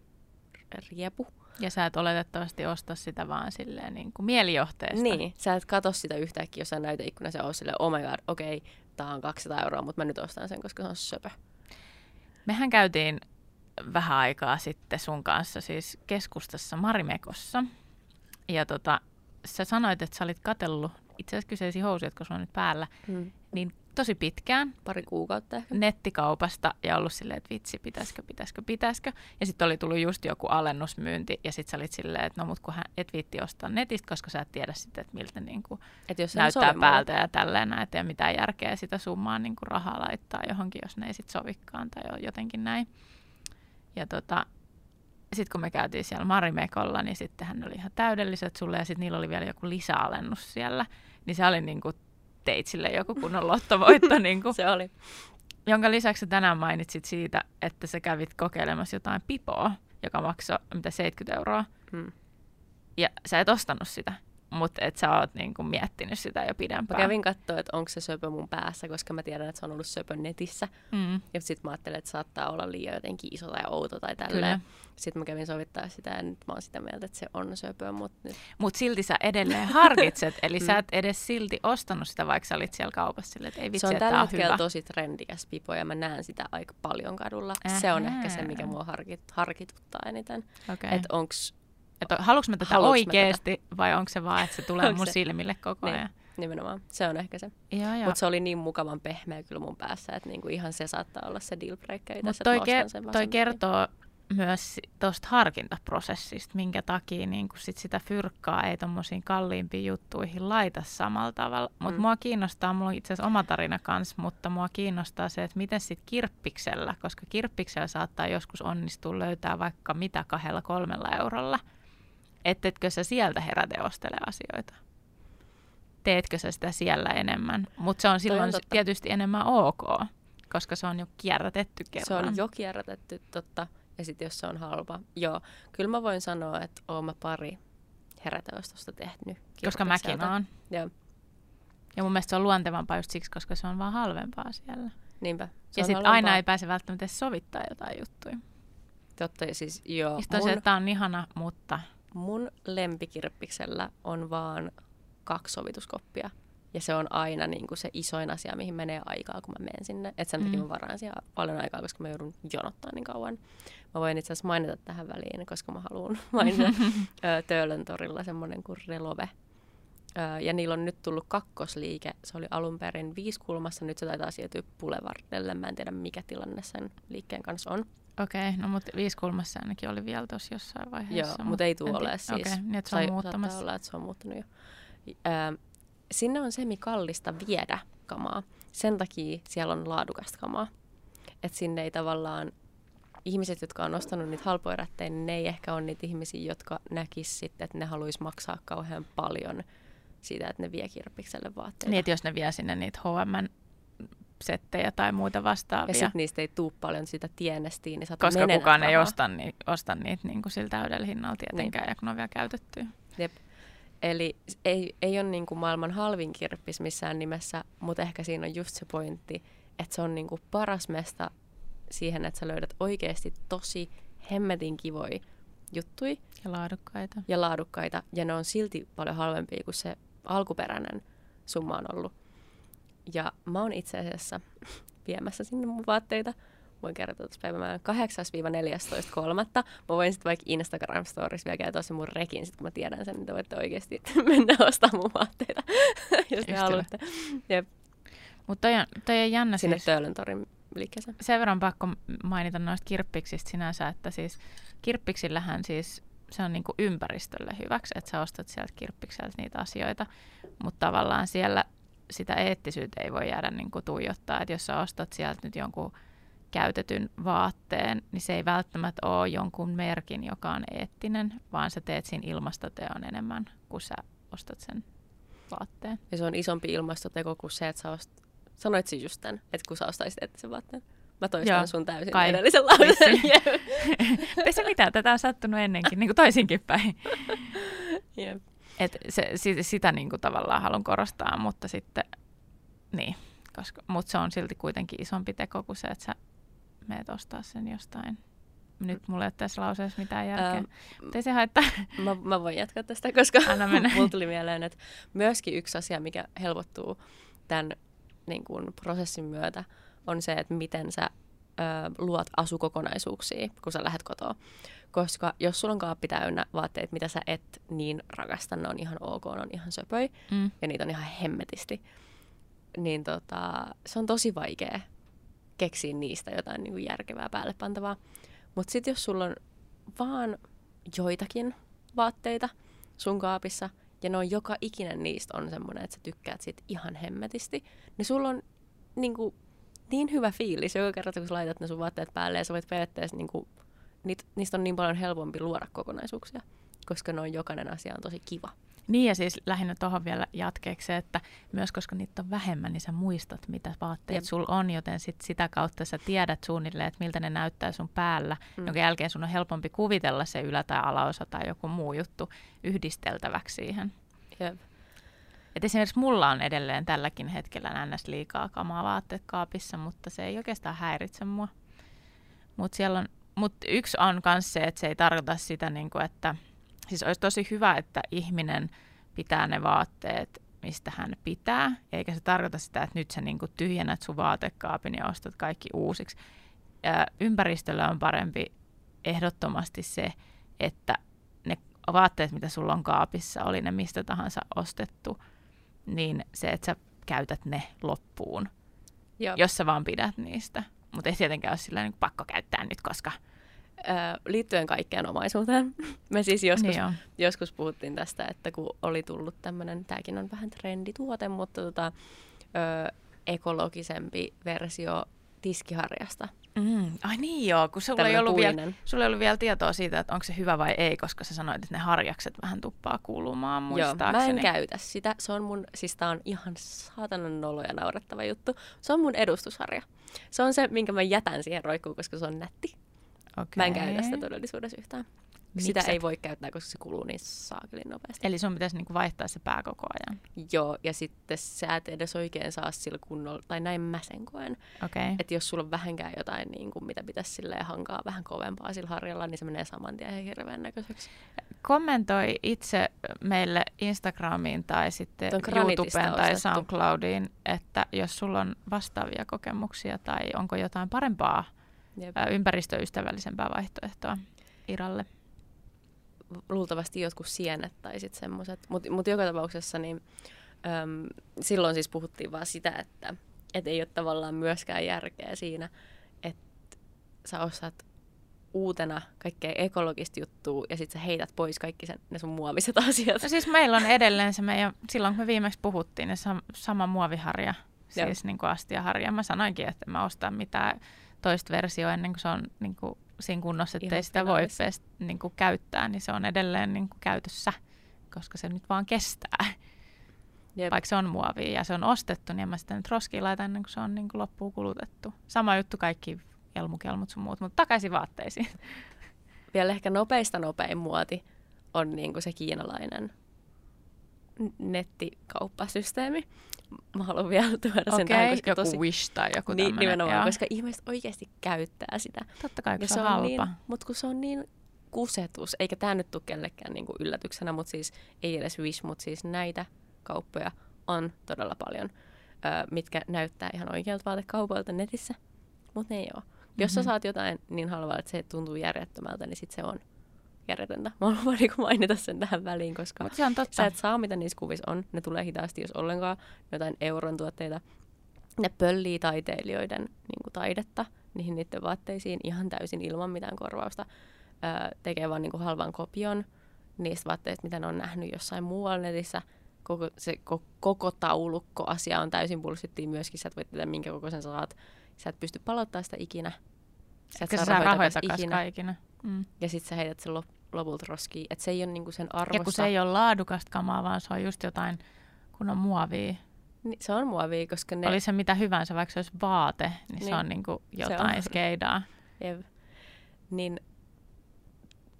riepu. Ja sä et oletettavasti osta sitä vaan silleen niin kuin mielijohteesta. Niin, sä et katso sitä yhtäkkiä jossain näyteikkunassa ja ole silleen, oh my god, okei, okay, tää on 200 euroa, mutta mä nyt ostan sen, koska se on söpö. Mehän käytiin vähän aikaa sitten sun kanssa siis keskustassa Marimekossa. Ja tota, sä sanoit, että sä olit katellut itse asiassa kyseisiä housuja, jotka sulla on nyt päällä, Hmm. niin tosi pitkään Pari kuukautta ehkä. nettikaupasta ja ollut silleen, että vitsi, pitäisikö, pitäisikö, pitäisikö. Ja sitten oli tullut just joku alennusmyynti ja sitten sä olit silleen, että no mut kun hän et viitti ostaa netistä, koska sä et tiedä sitten, että miltä niin kuin Et jos näyttää päältä ja tälleen näin, että ei ole mitään järkeä sitä summaa niin kuin rahaa laittaa johonkin, jos ne ei sitten sovikaan tai jo- jotenkin näin. Ja tota, sitten kun me käytiin siellä Marimekolla, niin sitten hän oli ihan täydelliset sulle ja sitten niillä oli vielä joku lisäalennus siellä. Niin se oli niin kuin teit sille joku kunnon lottovoitto, niin kuin, Se oli. jonka lisäksi sä tänään mainitsit siitä, että sä kävit kokeilemassa jotain pipoa, joka maksoi mitä 70 euroa. Mm. Ja sä et ostanut sitä, mutta et sä oot niin kuin miettinyt sitä jo Mä pidempään. kävin katsoa, että onko se söpö mun päässä, koska mä tiedän, että se on ollut söpö netissä. Mm, Ja sitten mä ajattelin, että saattaa olla liian jotenkin iso tai outo tai kyllä. tälleen. Sitten mä kävin sovittaa sitä ja nyt mä oon sitä mieltä, että se on söpö, mutta nyt Mutta silti sä edelleen harkitset, eli Mm. sä et edes silti ostanut sitä, vaikka sä olit siellä kaupassa silleen, että ei vitsi, se on että tällä on hetkellä hyvä. tosi trendikäs pipo ja mä näen sitä aika paljon kadulla. Se on ehkä se, mikä mua harkit, harkituttaa eniten. Okay. Että onks Et haluanko mä tätä Haluuks mä oikeasti vai onko se vaan, että se tulee mun se- silmille koko Niin. ajan? nimenomaan, se on ehkä se. Mutta se oli niin mukavan pehmeä kyllä mun päässä, että niinku ihan se saattaa olla se dealbreaker Mutta toi, että ke- toi kertoo myös tuosta harkintaprosessista, minkä takia niin sit sitä fyrkkaa ei tuommoisiin kalliimpiin juttuihin laita samalla tavalla. Mutta Mm. mua kiinnostaa, mulla on itse asiassa oma tarina kanssa, mutta mua kiinnostaa se, että miten sitten kirppiksellä, koska kirppiksellä saattaa joskus onnistua löytää vaikka mitä kahdella kolmella eurolla. Ettetkö sä sieltä heräte ostele asioita? Teetkö sä sitä siellä enemmän? Mutta se on silloin on tietysti enemmän ok, koska se on jo kierrätetty kerran. Se on jo kierrätetty, totta. Ja sitten jos se on halpa. Joo, kyllä mä voin sanoa, että oon mä pari heräteostosta tehnyt. Koska mäkin oon. Joo, Ja mun mielestä se on luontevampaa just siksi, koska se on vaan halvempaa siellä. niinpä. Se ja sitten aina ei pääse välttämättä sovittaa jotain juttuja. Totta, ja siis joo. Sitten on se, Mun, että tää on ihana, mutta mun lempikirppiksellä on vaan kaksi sovituskoppia. Ja se on aina niin kuin se isoin asia, mihin menee aikaa, kun mä menen sinne. Että sen takia Mm. mä varaan siellä paljon aikaa, koska mä joudun jonottaa niin kauan. Mä voin itse asiassa mainita tähän väliin, koska mä haluan mainita Töölön torilla semmoinen kuin Relove. Ja niillä on nyt tullut kakkosliike. Se oli alun perin viiskulmassa, nyt se taitaa siirtyä Boulevardelle. Mä en tiedä, mikä tilanne sen liikkeen kanssa on. Okei, okay, no mutta viisikulmassa ainakin oli vielä tuossa jossain vaiheessa. Joo, mutta ei tule ole siis. Okei, niin että se on Tai muuttamassa. Olla, että se on muuttunut jo. Ö, sinne on semi-kallista viedä kamaa. Sen takia siellä on laadukasta kamaa. Että sinne ei tavallaan ihmiset, jotka on ostanut niitä halpoja rättejä, niin ne ei ehkä ole niitä ihmisiä, jotka näkis sitten, että ne haluaisi maksaa kauhean paljon siitä, että ne vie kirppikselle vaatteita. Niin, että jos ne vie sinne niitä H&M-settejä tai muita ja vastaavia. sitten niistä ei tuu paljon sitä tienestiin, niin koska kukaan ei rahaa. osta, ni, osta niitä niin kuin sillä täydellä hinnalla tietenkään, ja kun ne on vielä käytetty. Jep. Eli ei, ei ole niinku maailman halvin kirppis missään nimessä, mutta ehkä siinä on just se pointti, että se on niinku paras mesta siihen, että sä löydät oikeasti tosi hemmetin kivoi juttui Ja laadukkaita. ja laadukkaita, ja ne on silti paljon halvempia kuin se alkuperäinen summa on ollut. Ja mä oon itse asiassa viemässä sinne mun vaatteita. Voin kertoa tuossa päivämäärän 8-14.3. Mä voin sitten vaikka Instagram Stories vielä käydä se mun rekin, sit kun mä tiedän sen, niin te voitte oikeasti mennä ostamaan mun vaatteita, jos te haluatte. Jep, Mutta toi on, toi on jännä sinne siis. Töölön torin liikkeeseen. sen verran pakko mainita noista kirppiksistä sinänsä, että siis kirppiksillähän siis se on niinku ympäristölle hyväksi, että sä ostat sieltä kirppikseltä niitä asioita, mutta tavallaan siellä sitä eettisyyttä ei voi jäädä niinku tuijottaa, että jos sä ostat sieltä nyt jonkun käytetyn vaatteen, niin se ei välttämättä ole jonkun merkin, joka on eettinen, vaan sä teet siinä ilmastoteon enemmän, kun sä ostat sen vaatteen. Ja se on isompi ilmastoteko kuin se, että sä ost... Sanoit siis just tämän, että kun sä ostaisit eettisen vaatteen. Mä toistan Joo, sun täysin kai. edellisen lauseen. Ei se mitään, tätä on sattunut ennenkin, niin kuin toisinkin päin. Jep. Et se, si- sitä niin kuin tavallaan haluan korostaa, mutta sitten, niin, koska, mutta se on silti kuitenkin isompi teko kuin se, että sä meet ostaa sen jostain. Nyt mulla ei ole tässä lauseessa mitään järkeä. Ähm, Mutta ei se haittaa. Mä, mä voin jatkaa tästä, koska Anna mennä. mulla tuli mieleen, että myöskin yksi asia, mikä helpottuu tämän niin kuin, prosessin myötä, on se, että miten sä ö, luot asukokonaisuuksia, kun sä lähdet kotoa. Koska jos sulla on kaappi täynnä vaatteita, mitä sä et niin rakasta, ne on ihan ok, ne on ihan söpöi Mm. ja niitä on ihan hemmetisti, niin tota, se on tosi vaikea keksiä niistä jotain niin kuin järkevää päälle pantavaa. Mutta sitten jos sulla on vaan joitakin vaatteita sun kaapissa, ja ne on joka ikinen niistä on semmoinen, että sä tykkäät siitä ihan hemmetisti, niin sulla on niin, kuin, niin hyvä fiilis joka kerta, kun sä laitat ne sun vaatteet päälle, ja sä voit periaatteessa, niin kuin, niit, niistä on niin paljon helpompi luoda kokonaisuuksia, koska ne on jokainen asia on tosi kiva. Niin ja siis lähinnä tuohon vielä jatkeeksi että myös koska niitä on vähemmän, niin sä muistat, mitä vaatteet sulla on, joten sit sitä kautta sä tiedät suunnilleen, että miltä ne näyttää sun päällä, mm. jonka jälkeen sun on helpompi kuvitella se ylä- tai alaosa tai joku muu juttu yhdisteltäväksi siihen. Jep. Et esimerkiksi mulla on edelleen tälläkin hetkellä ns. liikaa kamaa vaatteet kaapissa, mutta se ei oikeastaan häiritse mua. Mutta mut yksi on myös se, että se ei tarkoita sitä, niin kuin, että siis olisi tosi hyvä, että ihminen pitää ne vaatteet, mistä hän pitää, eikä se tarkoita sitä, että nyt sä niin kuin tyhjennät sun vaatekaapin ja ostat kaikki uusiksi. Ja ympäristöllä on parempi ehdottomasti se, että ne vaatteet, mitä sulla on kaapissa, oli ne mistä tahansa ostettu, niin se, että sä käytät ne loppuun, Joo. jos sä vaan pidät niistä. Mutta ei tietenkään ole sillä niin pakko käyttää nyt, koska... Öö, liittyen kaikkeen omaisuuteen. Me siis joskus, Niin on. joskus puhuttiin tästä, että kun oli tullut tämmöinen, tämäkin on vähän trendituote, mutta tota, öö, ekologisempi versio tiskiharjasta. Mm. Ai niin joo, kun sulla ei, ollut vielä, sulla ei ollut vielä tietoa siitä, että onko se hyvä vai ei, koska sä sanoit, että ne harjakset vähän tuppaa kuulumaan Joo, muistaakseni. mä en käytä sitä. Se on mun, siis tää on ihan saatanan nolo ja naurettava juttu. Se on mun edustusharja. Se on se, minkä mä jätän siihen roikkuun, koska se on nätti. Okay. Mä en käytä sitä todellisuudessa yhtään. Sitä Miksi ei voi käyttää, koska se kuluu niin saakelin nopeasti. Eli sun pitäisi niinku vaihtaa se pää koko ajan. Joo, ja sitten sä et edes oikein saa sillä kunnolla, tai näin mä sen koen. Okay. Että jos sulla on vähänkään jotain, niin kuin, mitä pitäisi silleen hankaa vähän kovempaa sillä harjalla, niin se menee saman tien ihan hirveän näköiseksi. Kommentoi itse meille Instagramiin tai sitten YouTubeen tai. SoundCloudiin, että jos sulla on vastaavia kokemuksia tai onko jotain parempaa, Jep. ää, ympäristöystävällisempää vaihtoehtoa Iralle. luultavasti jotkut sienet tai sitten semmoiset. Mutta mut joka tapauksessa niin äm, silloin siis puhuttiin vaan sitä, että et ei ole tavallaan myöskään järkeä siinä, että sä ostat uutena kaikkea ekologista juttua ja sitten sä heität pois kaikki sen, ne sun muoviset asiat. No siis meillä on edelleen se meidän, silloin kun me viimeksi puhuttiin, niin sam- sama muoviharja, Joo. siis niin kuin astiaharja. Mä sanoinkin, että mä ostaa mitään toista versioa ennen kuin se on niin kuin siinä kunnossa, että ei sitä voi pest, niin kuin käyttää, niin se on edelleen niin kuin käytössä, koska se nyt vaan kestää. Jep. Vaikka se on muovia ja se on ostettu, niin en mä sitä nyt roskiin laita ennen kuin se on niin kuin loppuun kulutettu. Sama juttu kaikki elmukelmut sun muut, mutta takaisin vaatteisiin. Vielä ehkä nopeista nopein muoti on niinku se kiinalainen nettikauppasysteemi. Mä haluan vielä tuoda sen Okei, tähän, koska joku tosi... Wish tai joku Niin, tämmöinen. nimenomaan, joo. koska ihmiset oikeasti käyttää sitä. Totta kai, kun se on halpa. niin, mutta kun se on niin kusetus, eikä tämä nyt tule kellekään niinku yllätyksenä, mutta siis ei edes Wish, mutta siis näitä kauppoja on todella paljon, ö, mitkä näyttää ihan oikealta vaatekaupalta netissä, mutta ne ei ole. Jos sä Mhm. saat jotain niin halvaa, että se tuntuu järjettömältä, niin sit se on järjetöntä. Mä haluan vaan niinku mainita sen tähän väliin, koska Mutta se on totta. sä et saa, mitä niissä kuvissa on. Ne tulee hitaasti, jos ollenkaan jotain euron tuotteita. Ne pöllii taiteilijoiden niin kuin taidetta niihin niiden vaatteisiin ihan täysin ilman mitään korvausta. Öö, tekee vaan niin kuin halvan kopion niistä vaatteista, mitä ne on nähnyt jossain muualla netissä. Koko, se ko, koko taulukko asia on täysin bullshittia myöskin. Sä et voi tietää, minkä kokoisen sä saat. Sä et pysty palauttaa sitä ikinä. Sä et Etkä saa rahoja rahoja ikinä. ikinä. Mm. Ja sit sä heität sen lop, lopulta roskiin. Et se ei ole niinku sen arvosta. Ja kun se ei ole laadukasta kamaa, vaan se on just jotain kun on muovia. Niin, se on muovia, koska ne... Oli se mitä hyvänsä, vaikka se olisi vaate, niin, niin. se Niin. on niinku on. jotain skeidaa. Jep. Niin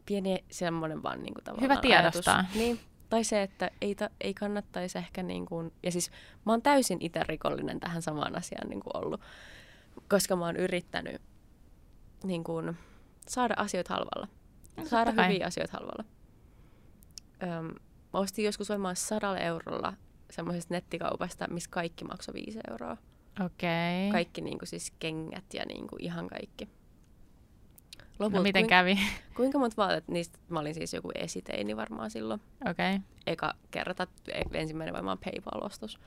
pieni semmoinen vaan niinku tavallaan Hyvä tiedostaa. Ajatus. Niin. Tai se, että ei, ta, ei kannattaisi ehkä niin kuin, ja siis mä oon täysin itse rikollinen tähän samaan asiaan niin kuin ollut, koska mä oon yrittänyt niin kuin, saada asioita halvalla. No, saada kai. hyviä asioita halvalla. Öm, ostin joskus varmaan sadalla eurolla semmoisesta nettikaupasta, missä kaikki maksoi 5 euroa. Okei. Kaikki niinku siis kengät ja niinku ihan kaikki. No miten kuinka, kävi? kuinka monta vaatetta, niistä mä olin siis joku esiteini varmaan silloin. Okei. Okay. Eka kerta, e- ensimmäinen varmaan PayPal-ostos.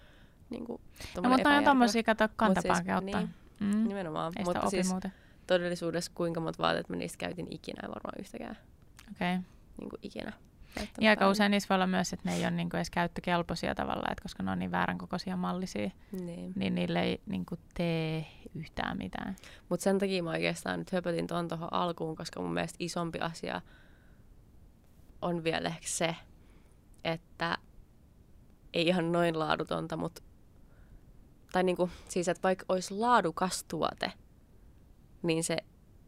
niin kuin, No, mutta on tommosia, kato siis, kantapaakeutta. niin, mm. nimenomaan. Ei sitä Mutta opi siis muuten. Todellisuudessa kuinka monta vaatetta mä niistä käytin ikinä, ei varmaan yhtäkään Okei. Okay. niin kuin ikinä. Ja aika usein niissä voi olla myös, että ne ei ole niinku edes käyttökelpoisia tavallaan, että koska ne on niin väärän kokoisia mallisia, Niin. niin niille ei niinku tee yhtään mitään. Mutta sen takia mä oikeastaan nyt höpötin ton tuohon alkuun, koska mun mielestä isompi asia on vielä ehkä se, että ei ihan noin laadutonta, mutta tai niinku, siis, että vaikka olisi laadukas tuote, niin se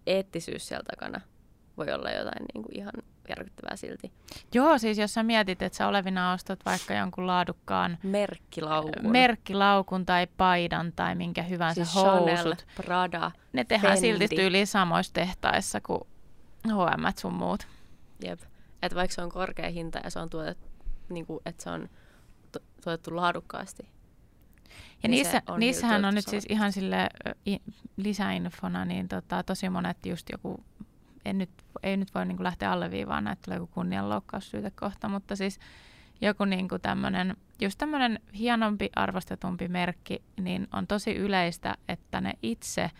eettisyys siellä takana voi olla jotain niinku ihan järkyttävää silti. Joo, siis jos sä mietit, että sä olevina ostat vaikka jonkun laadukkaan Merkkilaukun. merkkilaukun tai paidan tai minkä hyvänsä siis housut, Chanel, Prada, ne tehdään Fendi. silti tyyliin samoissa tehtaissa kuin H&M sun muut. Jep. Että vaikka se on korkea hinta ja se on tuotettu, niin kuin, että se on tu- tuotettu laadukkaasti. Ja Niin niissä, on niissähän on nyt siis ihan sille i, lisäinfona, niin tota, tosi monet just joku, en nyt, ei nyt voi niinku lähteä alleviivaan, että tulee joku kunnianloukkaussyyte kohta, mutta siis joku niinku tämmönen, just tämmöinen hienompi, arvostetumpi merkki, niin on tosi yleistä, että ne itse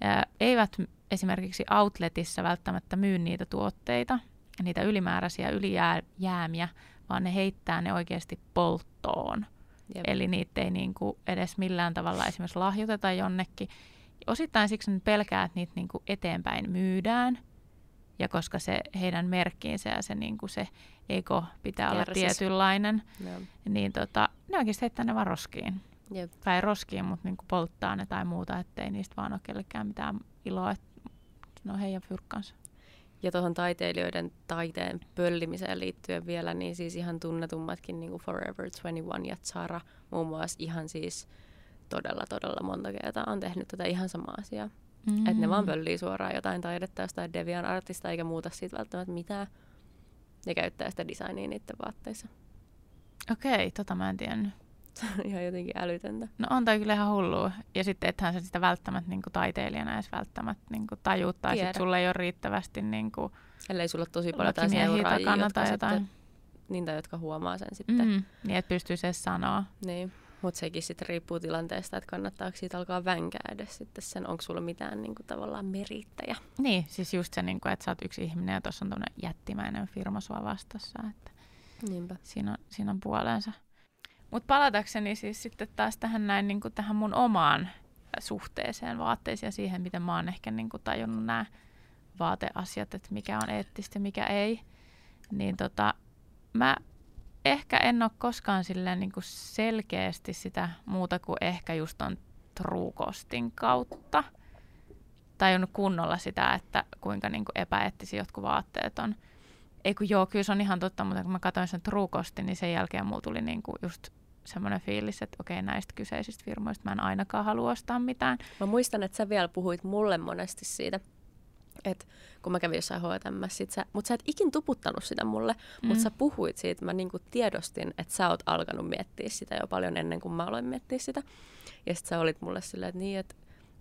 ää, eivät esimerkiksi outletissa välttämättä myy niitä tuotteita, niitä ylimääräisiä ylijäämiä, vaan ne heittää ne oikeasti polttoon. Jep. Eli niitä ei niinku edes millään tavalla esimerkiksi lahjoiteta jonnekin. Osittain siksi ne pelkää, että niitä niinku eteenpäin myydään. Ja koska se heidän merkkiinsä ja se, niinku se ego pitää olla Kärsis. tietynlainen, Joo. niin tota, ne oikeasti heittää ne vaan roskiin. Jep. Tai roskiin, mutta niinku polttaa ne tai muuta, ettei niistä vaan ole kellekään mitään iloa, että ne on heidän fyrkkansa. Ja tuohon taiteilijoiden taiteen pöllimiseen liittyen vielä, niin siis ihan tunnetummatkin niin kuin Forever 21 ja Zara muun muassa ihan siis todella, todella monta kertaa on tehnyt tätä ihan samaa asiaa. Mm. Että ne vaan pöllii suoraan jotain taidetta jostain Devian artista eikä muuta siitä välttämättä mitään. Ne käyttää sitä designia niiden vaatteissa. Okei, tota mä en tiennyt. Se on ihan jotenkin älytöntä. No on toi kyllä ihan hullua. Ja sitten ethän sä sitä välttämättä niin taiteilijana edes välttämättä niin tajuu, tai sitten sulla ei ole riittävästi niin kuin, Ellei sulla ole tosi paljon jotain seuraajia, jotka, tai jotain. sitten, niin, tai jotka huomaa sen sitten. Mm, niin, että pystyisi edes sanoa. Niin. Mutta sekin sitten riippuu tilanteesta, että kannattaako siitä alkaa vänkää edes sitten sen, onko sulla mitään niin kuin, tavallaan merittäjä. Niin, siis just se, niin kuin, että sä oot yksi ihminen ja tuossa on tämmöinen jättimäinen firma sua vastassa. Että Niinpä. siinä, on, siinä on puolensa. Mutta palatakseni siis sitten taas tähän näin niin kuin tähän mun omaan suhteeseen vaatteisiin ja siihen, miten mä oon ehkä niin kuin tajunnut nämä vaateasiat, että mikä on eettistä mikä ei. Niin tota, mä ehkä en ole koskaan silleen niin kuin selkeästi sitä muuta kuin ehkä just on Truukostin kautta tajunnut kunnolla sitä, että kuinka niin kuin epäeettisiä jotkut vaatteet on. Ei kun joo, kyllä se on ihan totta, mutta kun mä katsoin sen Truukostin, niin sen jälkeen mulla tuli niin kuin just semmoinen fiilis, että okei, näistä kyseisistä firmoista mä en ainakaan halua ostaa mitään. Mä muistan, että sä vielä puhuit mulle monesti siitä, että kun mä kävin jossain H&M, sit sä, mutta sä et ikin tuputtanut sitä mulle, mm. mutta sä puhuit siitä, mä niinku tiedostin, että sä oot alkanut miettiä sitä jo paljon ennen kuin mä aloin miettiä sitä. Ja sit sä olit mulle silleen, että niin, että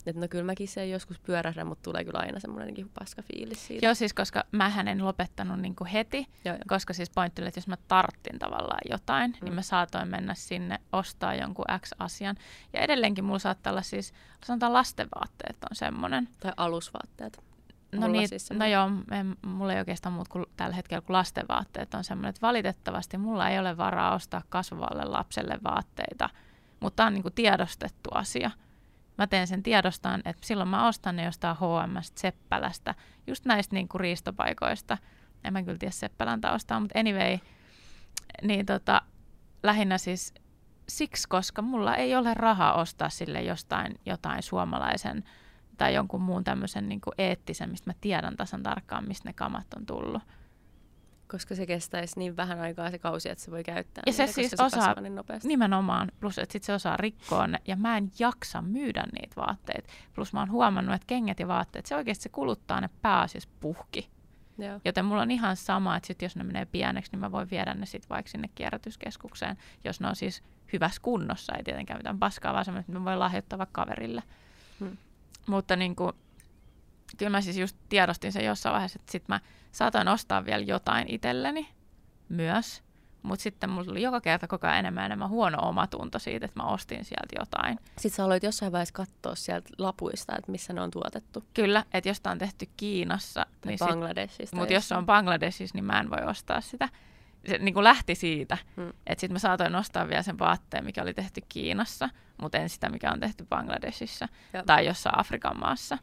että no kyllä mäkin sen joskus pyörähdän, mutta tulee kyllä aina semmoinen niin paska fiilis siitä. Joo, siis koska mähän en lopettanut niin kuin heti, Joo, joo. koska siis pointti oli, että jos mä tarttin tavallaan jotain, mm. Mm. niin mä saatoin mennä sinne ostaa jonkun X-asian. Ja edelleenkin mulla saattaa olla siis, sanotaan lastenvaatteet on semmoinen. Tai alusvaatteet. No, niin, siis no joo, en, mulla ei oikeastaan muut kuin tällä hetkellä kuin lastenvaatteet on semmoinen, että valitettavasti mulla ei ole varaa ostaa kasvavalle lapselle vaatteita, mutta tämä on niin kuin tiedostettu asia. Mä teen sen tiedostaan, että silloin mä ostan ne jostain H&M, Seppälästä, just näistä niin kuin riistopaikoista. En mä kyllä tiedä Seppälän taustaa, mutta anyway, niin tota, lähinnä siis siksi, koska mulla ei ole rahaa ostaa sille jostain jotain suomalaisen tai jonkun muun tämmöisen niin kuin eettisen, mistä mä tiedän tasan tarkkaan, mistä ne kamat on tullut. Koska se kestäisi niin vähän aikaa se kausi, että se voi käyttää Ja se niitä, siis koska osaa- kasvaa niin nopeasti. Nimenomaan, plus että sit se osaa rikkoa ne, ja mä en jaksa myydä niitä vaatteita. Plus mä oon huomannut, että kengät ja vaatteet, se oikeasti se kuluttaa ne pääasiassa puhki. Joo. Joten mulla on ihan sama, että sit jos ne menee pieneksi, niin mä voin viedä ne sit vaikka sinne kierrätyskeskukseen, jos ne on siis hyvässä kunnossa, ei tietenkään mitään paskaa, vaan semmoinen, että mä voin lahjoittaa vaikka kaverille. Hmm. Mutta niin kuin, kyllä mä siis just tiedostin sen jossain vaiheessa, että sit mä saatoin ostaa vielä jotain itselleni myös, Mutta sitten mulla tuli joka kerta koko ajan enemmän enemmän huono omatunto siitä, että mä ostin sieltä jotain. Sitten sä aloit jossain vaiheessa katsoa sieltä lapuista, että missä ne on tuotettu. Kyllä, että jos on tehty Kiinassa, Tai niin Bangladesista. mutta jos se on Bangladesissa, niin mä en voi ostaa sitä. Se niin kuin lähti siitä, Hmm. että sitten mä saatoin ostaa vielä sen vaatteen, mikä oli tehty Kiinassa, mutta en sitä, mikä on tehty Bangladesissa Joo. tai jossain Afrikan maassa.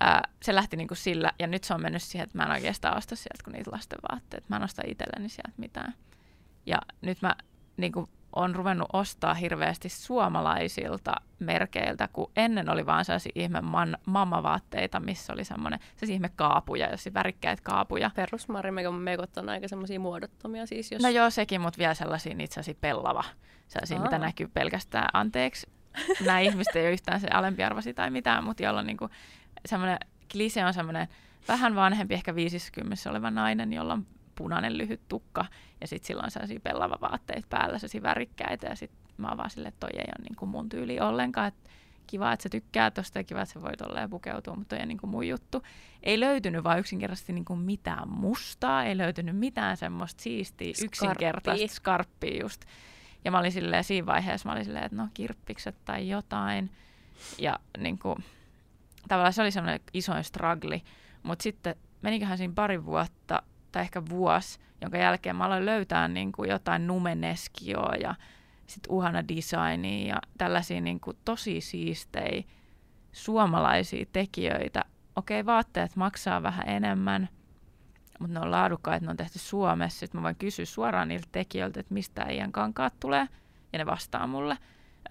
Ää, se lähti niin kuin sillä, ja nyt se on mennyt siihen, että mä en oikeastaan osta sieltä kuin niitä lasten vaatteita. Mä en osta itselleni sieltä mitään. Ja nyt mä niin kuin, on ruvennut ostaa hirveästi suomalaisilta merkeiltä, kun ennen oli vaan sellaisia ihme man, mammavaatteita, missä oli semmoinen, se ihme kaapuja, jos värikkäitä kaapuja. Perusmarimekon mekot on aika semmoisia muodottomia siis, jos... No joo, sekin, mutta vielä sellaisia niitä sellaisia pellava, sellaisia, mitä näkyy pelkästään anteeksi. Nämä ihmiset ei ole yhtään se alempiarvoisia tai mitään, mutta jolla on niinku semmoinen, klise on semmoinen vähän vanhempi, ehkä 50 oleva nainen, jolla on punainen lyhyt tukka ja sitten sillä on sellaisia pellava vaatteita päällä, sellaisia värikkäitä ja sitten mä oon vaan silleen, että toi ei ole niinku mun tyyli ollenkaan, että kiva, että sä tykkää tosta ja kiva, että sä voit olla ja pukeutua, mutta toi ei niinku mun juttu. Ei löytynyt vaan yksinkertaisesti niinku mitään mustaa, ei löytynyt mitään semmoista siistiä, Skarppia. yksinkertaista skarppia just. Ja mä olin silleen, siinä vaiheessa mä olin silleen, että no kirppikset tai jotain. Ja niin kuin, tavallaan se oli semmoinen isoin struggli. Mutta sitten meniköhän siinä pari vuotta tai ehkä vuosi, jonka jälkeen mä aloin löytää niin kuin jotain numeneskioa ja sitten uhana designia ja tällaisia niin kuin tosi siistejä suomalaisia tekijöitä. Okei, vaatteet maksaa vähän enemmän, mutta ne on laadukkaita, ne on tehty Suomessa. Sitten mä voin kysyä suoraan niiltä tekijöiltä, että mistä äijän kankaat tulee, ja ne vastaa mulle,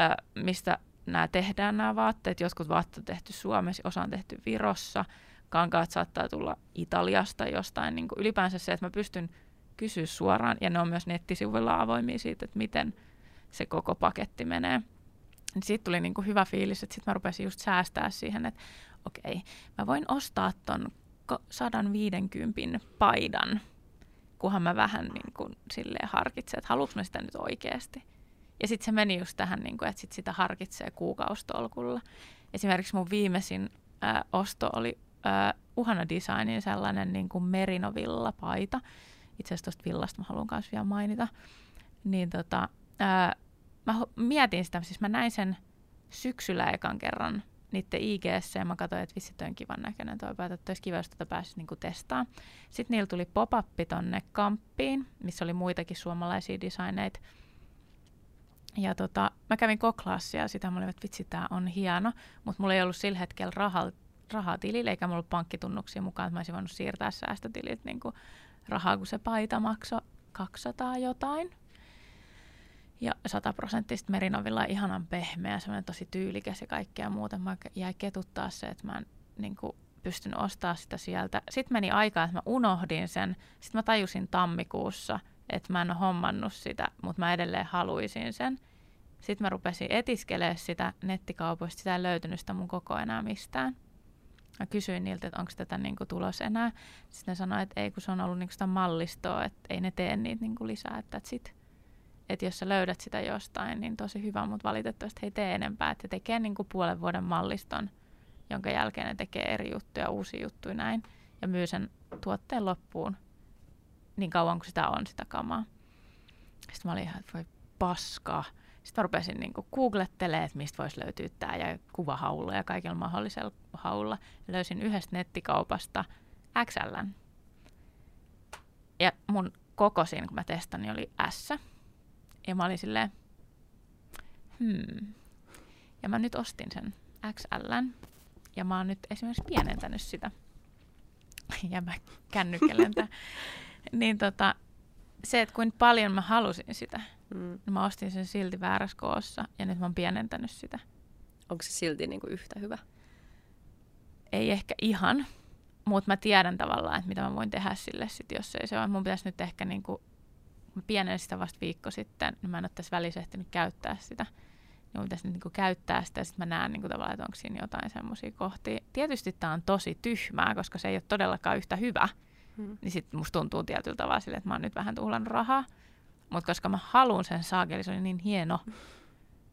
ö, mistä nämä tehdään nämä vaatteet. Jotkut vaatteet on tehty Suomessa, osa on tehty Virossa, kankaat saattaa tulla Italiasta jostain. Niin kuin ylipäänsä se, että mä pystyn kysyä suoraan, ja ne on myös nettisivuilla avoimia siitä, että miten se koko paketti menee. Niin siitä tuli niin kuin hyvä fiilis, että sitten mä rupesin just säästää siihen, että okei, mä voin ostaa ton ko- 150 paidan, kunhan mä vähän niin kuin silleen harkitsen, että haluanko mä sitä nyt oikeasti. Ja sitten se meni just tähän, niin kuin, että sit sitä harkitsee kuukaustolkulla. Esimerkiksi mun viimeisin ää, osto oli ää, Uhana Designin sellainen niin kuin merinovilla-paita. Itse asiassa tuosta villasta mä haluan myös vielä mainita. Niin tota, ää, mä ho- mietin sitä, siis mä näin sen syksyllä ekan kerran niiden IGS, ja mä katsoin, että vissi toi on kivan näköinen toi paita, että olisi kiva, jos tätä pääsisi niinku testaa. Sitten niillä tuli pop-up tonne kamppiin, missä oli muitakin suomalaisia designeita. Ja tota, mä kävin koklaassa ja sitä olin, että vitsi, tää on hieno, mutta mulla ei ollut sillä hetkellä rahaa, rahaa tilille, eikä mulla ollut pankkitunnuksia mukaan, että mä olisin voinut siirtää säästötilit niin rahaa, kun se paita maksoi 200 jotain. Ja sataprosenttista merinovilla ihanan pehmeä, semmoinen tosi tyylikäs ja kaikkea muuta. Mä jäi ketuttaa se, että mä en niin kuin, pystyn ostaa sitä sieltä. Sitten meni aikaa, että mä unohdin sen. Sitten mä tajusin tammikuussa, että mä en ole hommannut sitä, mutta mä edelleen haluaisin sen. Sitten mä rupesin etiskelemään sitä nettikaupoista, sitä ei löytynyt sitä mun koko enää mistään. Mä kysyin niiltä, että onko tätä niinku tulos enää. Sitten ne sanoi, että ei, kun se on ollut niinku sitä mallistoa, että ei ne tee niitä niinku lisää, että sit. Että jos sä löydät sitä jostain, niin tosi hyvä, mutta valitettavasti he ei tee enempää. Että tekee niinku puolen vuoden malliston, jonka jälkeen ne tekee eri juttuja, uusia juttuja näin. Ja myy sen tuotteen loppuun niin kauan kuin sitä on sitä kamaa. Sitten mä olin ihan, että voi paskaa. Sitten mä rupesin niin googlettelemaan, että mistä voisi löytyä tämä ja kuvahaulla ja kaikilla mahdollisella haulla. Löysin yhdestä nettikaupasta XL. Ja mun kokosin, kun mä testan, niin oli S. Ja mä olin silleen, hmm. Ja mä nyt ostin sen XL. Ja mä oon nyt esimerkiksi pienentänyt sitä. Ja mä kännykkelen tää. Niin tota, se, että kuinka paljon mä halusin sitä, Mm. niin mä ostin sen silti väärässä koossa ja nyt mä oon pienentänyt sitä. Onko se silti niinku yhtä hyvä? Ei ehkä ihan, mutta mä tiedän tavallaan, että mitä mä voin tehdä sille sit, jos ei se ole. Mun pitäisi nyt ehkä niinku, mä pienen sitä vasta viikko sitten, niin mä en ole tässä välissä ehtinyt käyttää sitä. Niin mun pitäisi nyt niinku käyttää sitä ja sitten mä näen niinku tavallaan, että onko siinä jotain semmoisia kohtia. Tietysti tää on tosi tyhmää, koska se ei ole todellakaan yhtä hyvä. Mm. niin sitten musta tuntuu tietyllä tavalla sille, että mä oon nyt vähän tuhlannut rahaa. Mutta koska mä haluan sen saakeli, se oli niin hieno,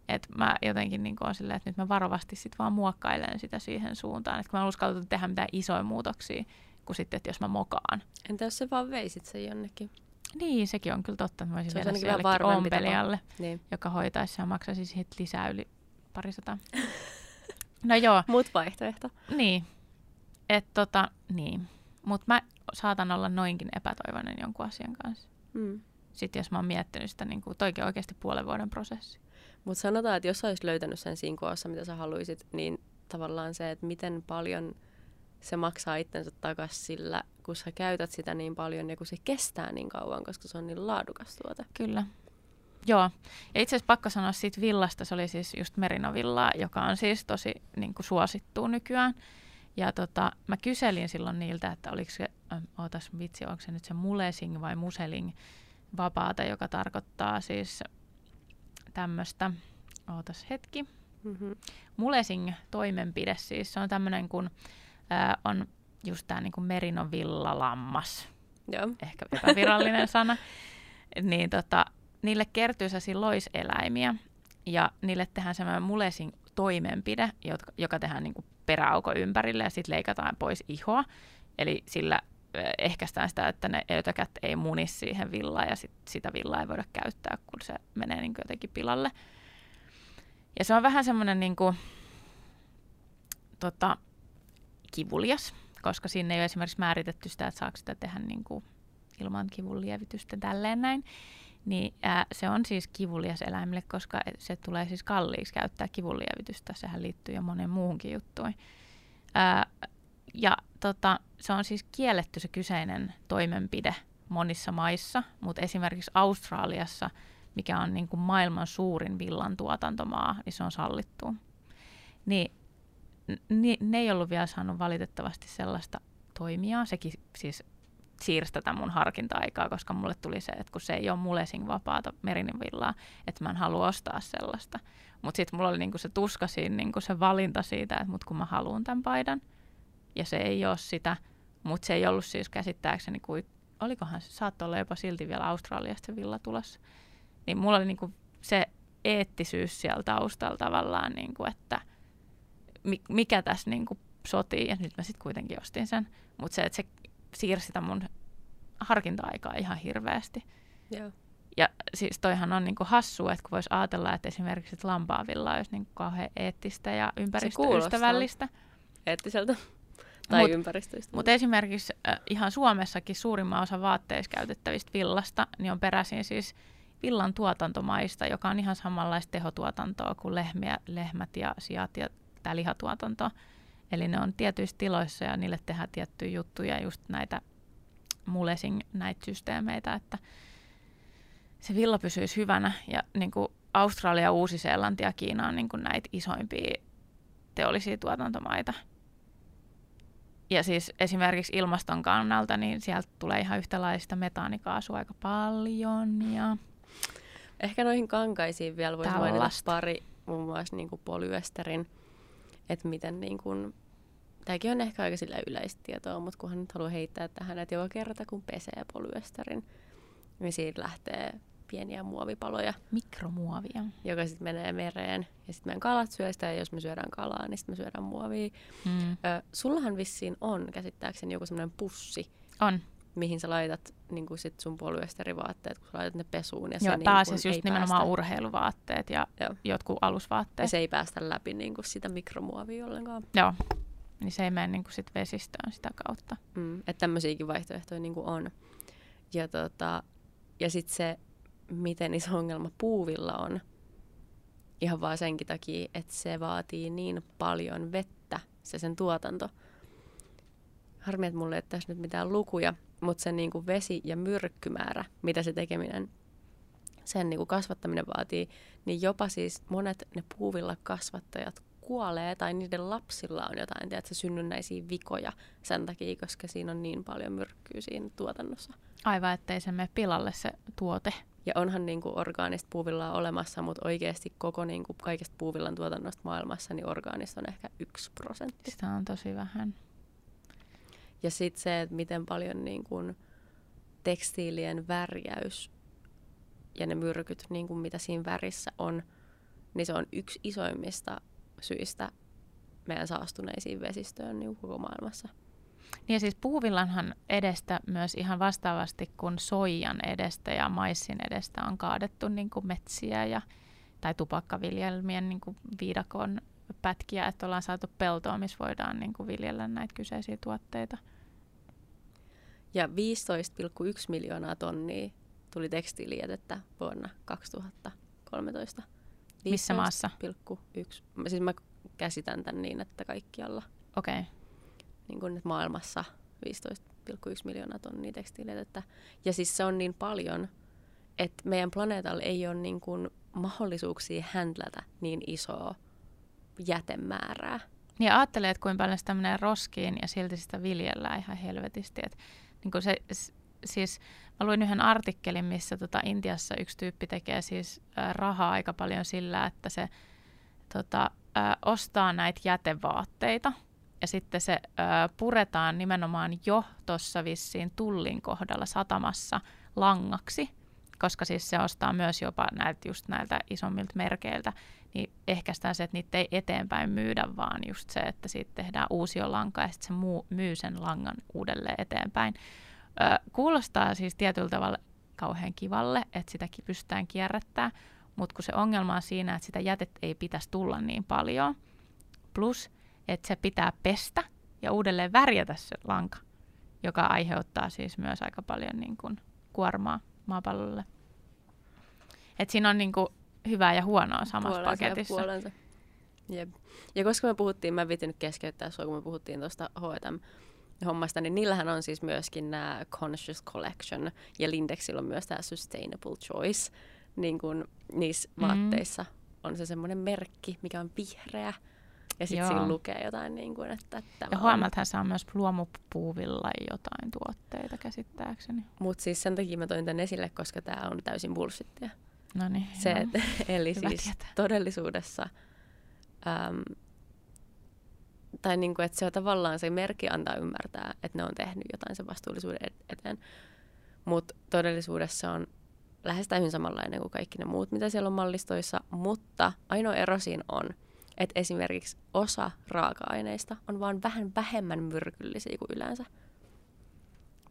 että mä jotenkin niin on silleen, että nyt mä varovasti sit vaan muokkailen sitä siihen suuntaan. Että kun mä en uskaltanut tehdä mitään isoja muutoksia, kuin sitten, että jos mä mokaan. Entä jos sä vaan veisit sen jonnekin? Niin, sekin on kyllä totta. Mä voisin Se viedä ainakin se jollekin ompelijalle, Niin. joka hoitaisi ja maksaisi siihen lisää yli parisataa. No joo, Mut vaihtoehto. niin. Et tota, niin. Mutta mä saatan olla noinkin epätoivoinen jonkun asian kanssa. Mm. Sitten jos mä oon miettinyt sitä, niin kuin toikin oikeasti puolen vuoden prosessi. Mutta sanotaan, että jos sä olisit löytänyt sen siinä koossa, mitä sä haluaisit, niin tavallaan se, että miten paljon se maksaa itsensä takaisin sillä, kun sä käytät sitä niin paljon ja kun se kestää niin kauan, koska se on niin laadukas tuote. Kyllä. Joo. Ja itse asiassa pakko sanoa siitä villasta, se oli siis just Merinovillaa, joka on siis tosi niin kuin suosittu nykyään. Ja tota, mä kyselin silloin niiltä, että oliko se, ähm, ootas vitsi, onko se nyt se mulesing vai museling vapaata, joka tarkoittaa siis tämmöistä, ootas hetki, Mm-hmm. mulesing toimenpide siis, se on tämmöinen kun ää, on just tämä niin merinovillalammas, Joo. ehkä epävirallinen sana, niin tota, niille kertyy sellaisia loiseläimiä ja niille tehdään semmoinen mulesin toimenpide, joka, joka tehdään niin peräauko ympärille ja sitten leikataan pois ihoa. Eli sillä ehkäistään sitä, että ne ötökät ei muni siihen villaan ja sit sitä villaa ei voida käyttää, kun se menee niin jotenkin pilalle. Ja se on vähän semmoinen niin kuin, tota, kivulias, koska sinne ei ole esimerkiksi määritetty sitä, että saako sitä tehdä niin kuin ilman kivun lievitystä tälleen näin. Niin ää, se on siis kivulias eläimille, koska se tulee siis kalliiksi käyttää kivunlievitystä. Sehän liittyy jo monen muuhunkin juttuun. Ää, ja tota, se on siis kielletty se kyseinen toimenpide monissa maissa, mutta esimerkiksi Australiassa, mikä on niin kuin maailman suurin villan tuotantomaa, niin se on sallittu. Niin ni, ne ei ollut vielä saanut valitettavasti sellaista toimia. Sekin siis siirsi tätä mun harkinta-aikaa, koska mulle tuli se, että kun se ei ole mulesin vapaata merinivillaa, että mä en halua ostaa sellaista. Mutta sitten mulla oli niinku se tuska siinä, niinku se valinta siitä, että mut kun mä haluan tämän paidan, ja se ei ole sitä, mutta se ei ollut siis käsittääkseni, kuin, olikohan se, saattoi olla jopa silti vielä Australiasta se villa tulossa. Niin mulla oli niinku se eettisyys siellä taustalla tavallaan, niinku, että mi- mikä tässä niinku sotii, ja nyt mä sitten kuitenkin ostin sen. Mutta se, että se siirsi sitä mun harkinta-aikaa ihan hirveästi. Joo. Ja siis toihan on niinku hassu, että kun voisi ajatella, että esimerkiksi että lampaavilla olisi niinku kauhean eettistä ja ympäristöystävällistä. Eettiseltä. Tai Mut- ympäristöistä. Mutta esimerkiksi äh, ihan Suomessakin suurimman osa vaatteissa käytettävistä villasta niin on peräisin siis villan tuotantomaista, joka on ihan samanlaista tehotuotantoa kuin lehmiä, lehmät ja sijat ja tämä lihatuotanto. Eli ne on tietyissä tiloissa ja niille tehdään tiettyjä juttuja, just näitä mulesing näitä systeemeitä, että se villa pysyisi hyvänä. Ja niin kuin Australia, Uusi-Seelanti ja Kiina on niin kuin näitä isoimpia teollisia tuotantomaita. Ja siis esimerkiksi ilmaston kannalta, niin sieltä tulee ihan yhtälaista metaanikaasu aika paljon. Ja Ehkä noihin kankaisiin vielä voisi mainita pari, muun muassa niin kuin polyesterin, että miten niin kuin, tämäkin on ehkä aika sillä yleistä tietoa, mutta kunhan nyt haluaa heittää tähän, että joka kerta kun pesee polyesterin, niin siitä lähtee pieniä muovipaloja, mikromuovia. joka sitten menee mereen. Ja sitten meidän kalat syö sitä, ja jos me syödään kalaa, niin sitten me syödään muovia. Mm. Ö, sullahan vissiin on käsittääkseni joku semmoinen pussi, On. mihin sä laitat niin kuin sit sun polyesterivaatteet, kun sä laitat ne pesuun. Ja Joo, se niin taas kun siis just nimenomaan päästä, urheiluvaatteet ja Joo. jotkut ja alusvaatteet. se ei päästä läpi niin kuin sitä mikromuovia ollenkaan. Joo, niin se ei mene niin kuin sit vesistöön sitä kautta. Mm, että tämmöisiäkin vaihtoehtoja niin kuin on. Ja, tota, ja sitten se, miten iso ongelma puuvilla on, ihan vaan senkin takia, että se vaatii niin paljon vettä, se sen tuotanto. Harmi, että mulla ei tässä nyt mitään lukuja, mutta se niin kuin vesi- ja myrkkymäärä, mitä se tekeminen, sen niin kuin kasvattaminen vaatii, niin jopa siis monet ne puuvilla kasvattajat kuolee tai niiden lapsilla on jotain tiedätkö, synnynnäisiä vikoja sen takia, koska siinä on niin paljon myrkkyä siinä tuotannossa. Aivan, ettei se mene pilalle se tuote. Ja onhan niin kuin orgaanista puuvillaa olemassa, mutta oikeasti koko niin kuin kaikesta puuvillan tuotannosta maailmassa, niin orgaanista on ehkä yksi prosentti. Sitä on tosi vähän. Ja sitten se, että miten paljon niin kuin tekstiilien värjäys ja ne myrkyt, niin kuin mitä siinä värissä on, niin se on yksi isoimmista syistä meidän saastuneisiin vesistöön niin koko maailmassa. Niin ja siis puuvillanhan edestä myös ihan vastaavasti kuin soijan edestä ja maissin edestä on kaadettu niin kuin metsiä ja, tai tupakkaviljelmien niin kuin viidakon pätkiä, että ollaan saatu peltoa, missä voidaan niin kuin viljellä näitä kyseisiä tuotteita. Ja 15,1 miljoonaa tonnia tuli tekstiilijätettä vuonna 2013. 15, Missä maassa? 1. Siis mä käsitän tämän niin, että kaikkialla Okei. Okay. niin kuin nyt maailmassa 15,1 miljoonaa tonnia tekstiilijätettä. Ja siis se on niin paljon, että meidän planeetalla ei ole niin kuin mahdollisuuksia handlätä niin isoa jätemäärää. Niin ajattelee, että kuinka paljon sitä menee roskiin ja silti sitä viljellään ihan helvetisti. Et, niin kuin se, siis mä luin yhden artikkelin, missä tota Intiassa yksi tyyppi tekee siis ä, rahaa aika paljon sillä, että se tota, ostaa näitä jätevaatteita ja sitten se puretaan nimenomaan jo tuossa vissiin tullin kohdalla satamassa langaksi, koska siis se ostaa myös jopa näiltä, just näiltä isommilta merkeiltä, niin ehkäistään se, että niitä ei eteenpäin myydä, vaan just se, että siitä tehdään uusi lanka ja sitten se muu, myy sen langan uudelleen eteenpäin. Ö, kuulostaa siis tietyllä tavalla kauhean kivalle, että sitäkin pystytään kierrättämään, mutta kun se ongelma on siinä, että sitä jätettä ei pitäisi tulla niin paljon, plus että se pitää pestä ja uudelleen värjätä se lanka, joka aiheuttaa siis myös aika paljon niin kuin kuormaa maapallolle. Et siinä on niin kuin hyvää ja huonoa samassa puolensa paketissa. Ja, puolensa. Jep. ja koska me puhuttiin, mä vitin nyt keskeyttää sua, kun me puhuttiin tuosta H&M hommasta, niin niillähän on siis myöskin nämä Conscious Collection, ja Lindexillä on myös tämä Sustainable Choice, niin kuin niissä Mm. vaatteissa on se semmoinen merkki, mikä on vihreä, ja sitten siinä lukee jotain, niin kuin, että tämä Ja. H&Mltähän saa myös luomupuuvilla jotain tuotteita käsittääkseni. Mutta siis sen takia mä toin tän esille, koska tämä on täysin bullshittia. No niin, Se, joo. et, eli Hyvä siis tietää. todellisuudessa, äm, tai niin kuin, että se on tavallaan se merkki antaa ymmärtää, että ne on tehnyt jotain sen vastuullisuuden et- eteen. Mutta todellisuudessa on lähes täysin samanlainen kuin kaikki ne muut, mitä siellä on mallistoissa, mutta ainoa ero siinä on, että esimerkiksi osa raaka-aineista on vaan vähän vähemmän myrkyllisiä kuin yleensä.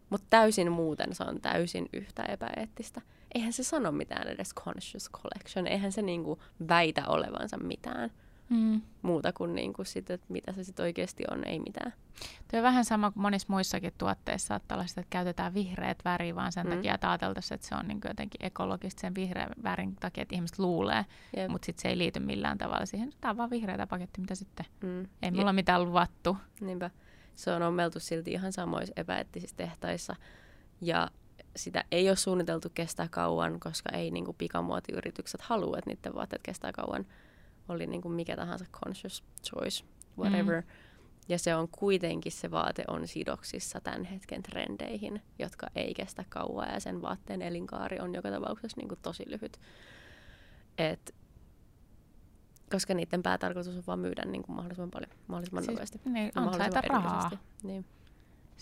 Mutta täysin muuten se on täysin yhtä epäeettistä. Eihän se sano mitään edes conscious collection. Eihän se niinku väitä olevansa mitään Mm. muuta kuin niinku sit, että mitä se sitten oikeasti on, ei mitään. Tuo on vähän sama kuin monissa muissakin tuotteissa saattaa sitä, että käytetään vihreät väriä vaan sen Mm. takia, että ajateltaisiin, että se on niin jotenkin ekologista sen vihreän värin takia, että ihmiset luulee, Jep. mutta sitten se ei liity millään tavalla siihen. Tämä on vaan vihreätä paketti, mitä sitten. Mm. Ei mulla mitään luvattu. Niinpä. Se on ommeltu silti ihan samoissa epäeettisissä tehtaissa. Ja sitä ei ole suunniteltu kestää kauan, koska ei niinku pikamuotiyritykset halua, että niiden vaatteet kestää kauan. Oli niinku mikä tahansa conscious choice, whatever. Mm. Ja se on kuitenkin, se vaate on sidoksissa tämän hetken trendeihin, jotka ei kestä kauan ja sen vaatteen elinkaari on joka tapauksessa niinku tosi lyhyt. Et, koska niiden päätarkoitus on vaan myydä niinku mahdollisimman paljon, mahdollisimman Siis, nopeasti. niin, ja mahdollisimman rahaa. Niin.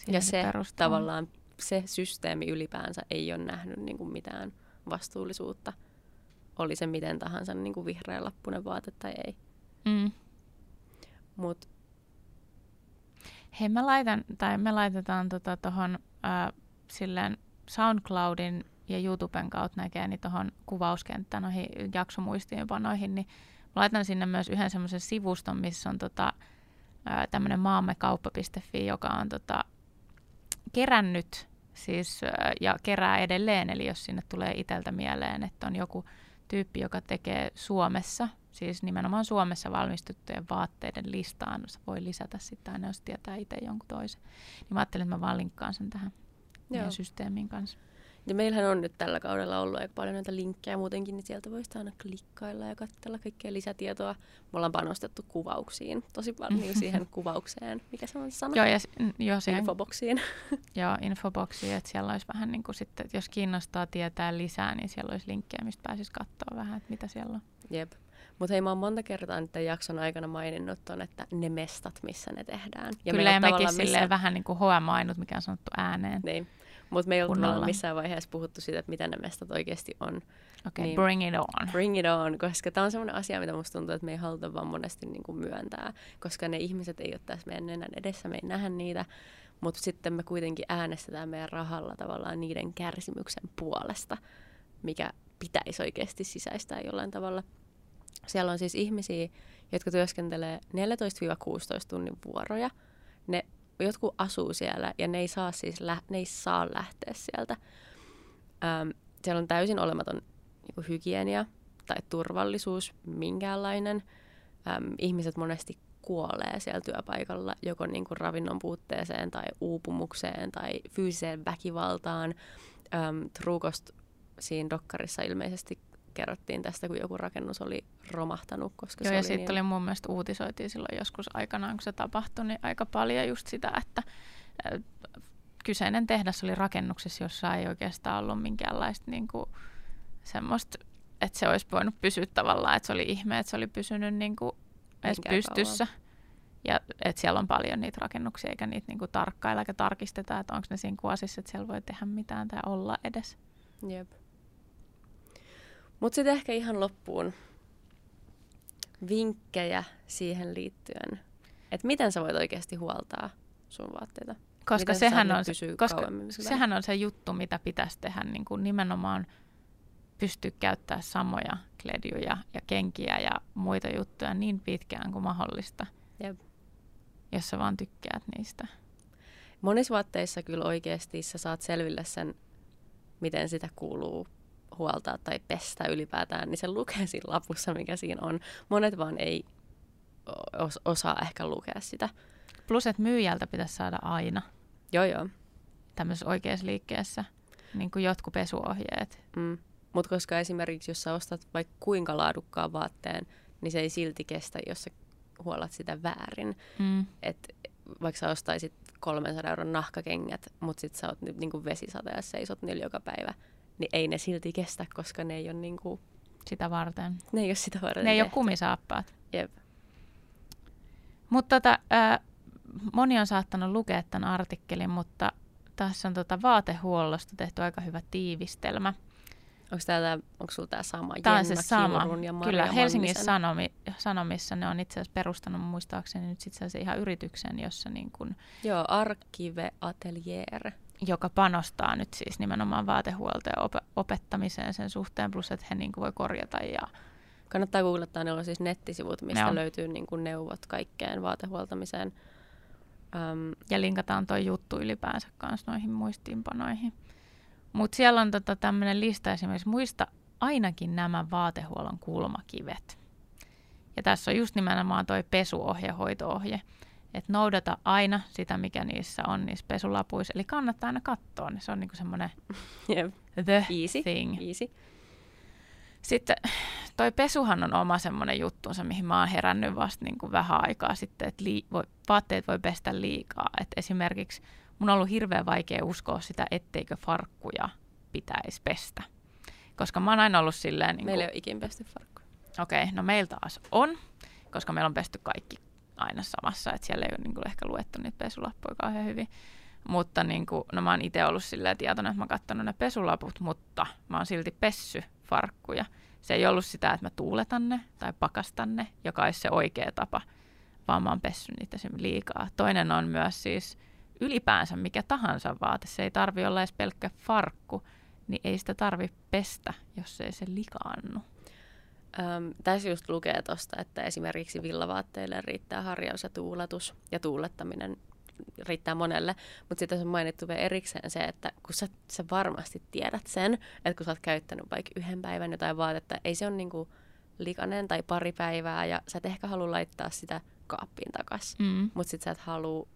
Ja se tavallaan, se systeemi ylipäänsä ei ole nähnyt niin kuin mitään vastuullisuutta. Oli se miten tahansa niin kuin vihreä lappunen vaate tai ei. Mm. Mutta Hei, mä laitan, tai me laitetaan tuohon tota, tohon, äh, silleen SoundCloudin ja YouTuben kautta näkee niin tuohon kuvauskenttään noihin jaksomuistiinpanoihin, niin mä laitan sinne myös yhden semmoisen sivuston, missä on tota, tämmöinen maamekauppa.fi, joka on tota, kerännyt siis, ja kerää edelleen, eli jos sinne tulee iteltä mieleen, että on joku tyyppi, joka tekee Suomessa, siis nimenomaan Suomessa valmistettujen vaatteiden listaan, se voi lisätä sitä aina, jos tietää itse jonkun toisen. Niin mä ajattelin, että mä vaan linkkaan sen tähän Joo. systeemin kanssa. Ja meillähän on nyt tällä kaudella ollut aika paljon näitä linkkejä muutenkin, niin sieltä voisi aina klikkailla ja katsella kaikkea lisätietoa. Me ollaan panostettu kuvauksiin, tosi paljon niin siihen kuvaukseen. Mikä se on sana? Joo, ja, joo, siihen, Infoboksiin. joo, infoboksi, että siellä olisi vähän niin kuin sitten, että jos kiinnostaa tietää lisää, niin siellä olisi linkkejä, mistä pääsisi katsoa vähän, että mitä siellä on. Jep. Mutta hei, mä oon monta kertaa nyt tämän jakson aikana maininnut ton, että ne mestat, missä ne tehdään. Ja Kyllä, ja mekin tavallaan silleen vähän niin kuin HM ainut, mikä on sanottu ääneen. Niin. Mutta me ei ole missään vaiheessa puhuttu siitä, että mitä ne mestat oikeasti on. Okay, Niin. bring it on. Bring it on, koska tämä on sellainen asia, mitä musta tuntuu, että me ei haluta vaan monesti niin kuin myöntää, koska ne ihmiset ei ole tässä meidän nenän edessä, me ei nähdä niitä, mutta sitten me kuitenkin äänestetään meidän rahalla tavallaan niiden kärsimyksen puolesta, mikä pitäisi oikeasti sisäistää jollain tavalla. Siellä on siis ihmisiä, jotka työskentelee 14-16 tunnin vuoroja. Ne jotkut asuu siellä ja ne ei saa siis lä- ne ei saa lähteä sieltä. Ähm, siellä on täysin olematon niin hygienia tai turvallisuus minkäänlainen. Ähm, ihmiset monesti kuolee siellä työpaikalla joko niin kuin ravinnon puutteeseen tai uupumukseen tai fyysiseen väkivaltaan. Ähm, Trukost siinä dokkarissa ilmeisesti kerrottiin tästä, kun joku rakennus oli romahtanut. Koska Joo, se ja sitten niin... oli mun mielestä uutisoitiin silloin joskus aikanaan, kun se tapahtui, niin aika paljon just sitä, että kyseinen tehdas oli rakennuksessa, jossa ei oikeastaan ollut minkäänlaista niin kuin, semmoista, että se olisi voinut pysyä tavallaan, että se oli ihme, että se oli pysynyt niin kuin, edes pystyssä. Ja että siellä on paljon niitä rakennuksia, eikä niitä niinku tarkkailla eikä tarkisteta, että onko ne siinä kuosissa, että siellä voi tehdä mitään tai olla edes. Jep. Mutta sitten ehkä ihan loppuun vinkkejä siihen liittyen, että miten sä voit oikeasti huoltaa sun vaatteita. Koska, Miten sehän on, se, koska sehän on se juttu, mitä pitäisi tehdä, niin kuin nimenomaan pystyä käyttämään samoja kledjuja ja kenkiä ja muita juttuja niin pitkään kuin mahdollista, Jep. jos sä vaan tykkäät niistä. Monissa vaatteissa kyllä oikeasti sä saat selville sen, miten sitä kuuluu huoltaa tai pestä ylipäätään, niin se lukee siinä lapussa, mikä siinä on. Monet vaan ei os- osaa ehkä lukea sitä. Plus, että myyjältä pitäisi saada aina Joo, joo. tämmöisessä oikeassa liikkeessä niin kuin jotkut pesuohjeet. Mm. Mutta koska esimerkiksi jos sä ostat vaikka kuinka laadukkaan vaatteen, niin se ei silti kestä, jos sä huolat sitä väärin. Mm. Et vaikka sä ostaisit 300 euron nahkakengät, mutta sit sä oot nyt niinku vesisata ja seisot niillä joka päivä, niin ei ne silti kestä, koska ne ei ole, niinku, Sitä varten. ne ei ole sitä varten Ne ei ole tehty. kumisaappaat. Jep. Mutta tota, ää, moni on saattanut lukea tämän artikkelin, mutta tässä on tota vaatehuollosta tehty aika hyvä tiivistelmä. Onko tää, onko sulla tämä sama? Tämä on se sama. Ja Kyllä, Helsingin? Sanomi, Sanomissa ne on itse asiassa perustanut muistaakseni nyt sitten se ihan yrityksen, jossa niin kun, Joo, Arkive Atelier. Joka panostaa nyt siis nimenomaan vaatehuoltoon ja op- opettamiseen sen suhteen, plus että he niin voi korjata ja Kannattaa googlettaa, ne on siis nettisivut, mistä Ne on. löytyy niinku neuvot kaikkeen vaatehuoltamiseen. Um, ja linkataan tuo juttu ylipäänsä kanssa noihin muistiinpanoihin. Mutta siellä on tota tämmöinen lista esimerkiksi muista ainakin nämä vaatehuollon kulmakivet. Ja tässä on just nimenomaan toi pesuohje, hoitoohje. Että noudata aina sitä, mikä niissä on niissä pesulapuissa. Eli kannattaa aina katsoa ne. Se on niinku semmoinen jep, the easy, thing. easy. Sitten toi pesuhan on oma semmoinen juttunsa, mihin mä oon herännyt vasta niin kuin vähän aikaa sitten, että lii- voi, vaatteet voi pestä liikaa. Et esimerkiksi mun on ollut hirveän vaikea uskoa sitä, etteikö farkkuja pitäisi pestä. Koska mä oon aina ollut silleen, niin Meillä kuin, ei ole ikin pesty farkkuja. okei, okay, no meillä taas on, koska meillä on pesty kaikki aina samassa, että siellä ei ole niin kuin ehkä luettu niitä pesulappuja kauhean hyvin. Mutta niin kuin, no mä oon itse ollut silleen tietoinen, että mä oon katsonut ne pesulaput, mutta mä oon silti pessy farkkuja. Se ei ollut sitä, että mä tuuletan ne tai pakastan ne, joka olisi se oikea tapa, vaan mä oon pessy niitä liikaa. Toinen on myös siis ylipäänsä mikä tahansa vaate. Se ei tarvi olla edes pelkkä farkku, niin ei sitä tarvi pestä, jos ei se likaannu. Öm, tässä just lukee tuosta, että esimerkiksi villavaatteille riittää harjaus ja tuuletus, ja tuulettaminen riittää monelle. Mutta sitten on mainittu vielä erikseen se, että kun sä, sä varmasti tiedät sen, että kun sä oot käyttänyt vaikka yhden päivän jotain vaatetta, ei se ole niinku likainen tai pari päivää, ja sä et ehkä halua laittaa sitä kaappiin takas. Mm. Mutta sitten sä et halua,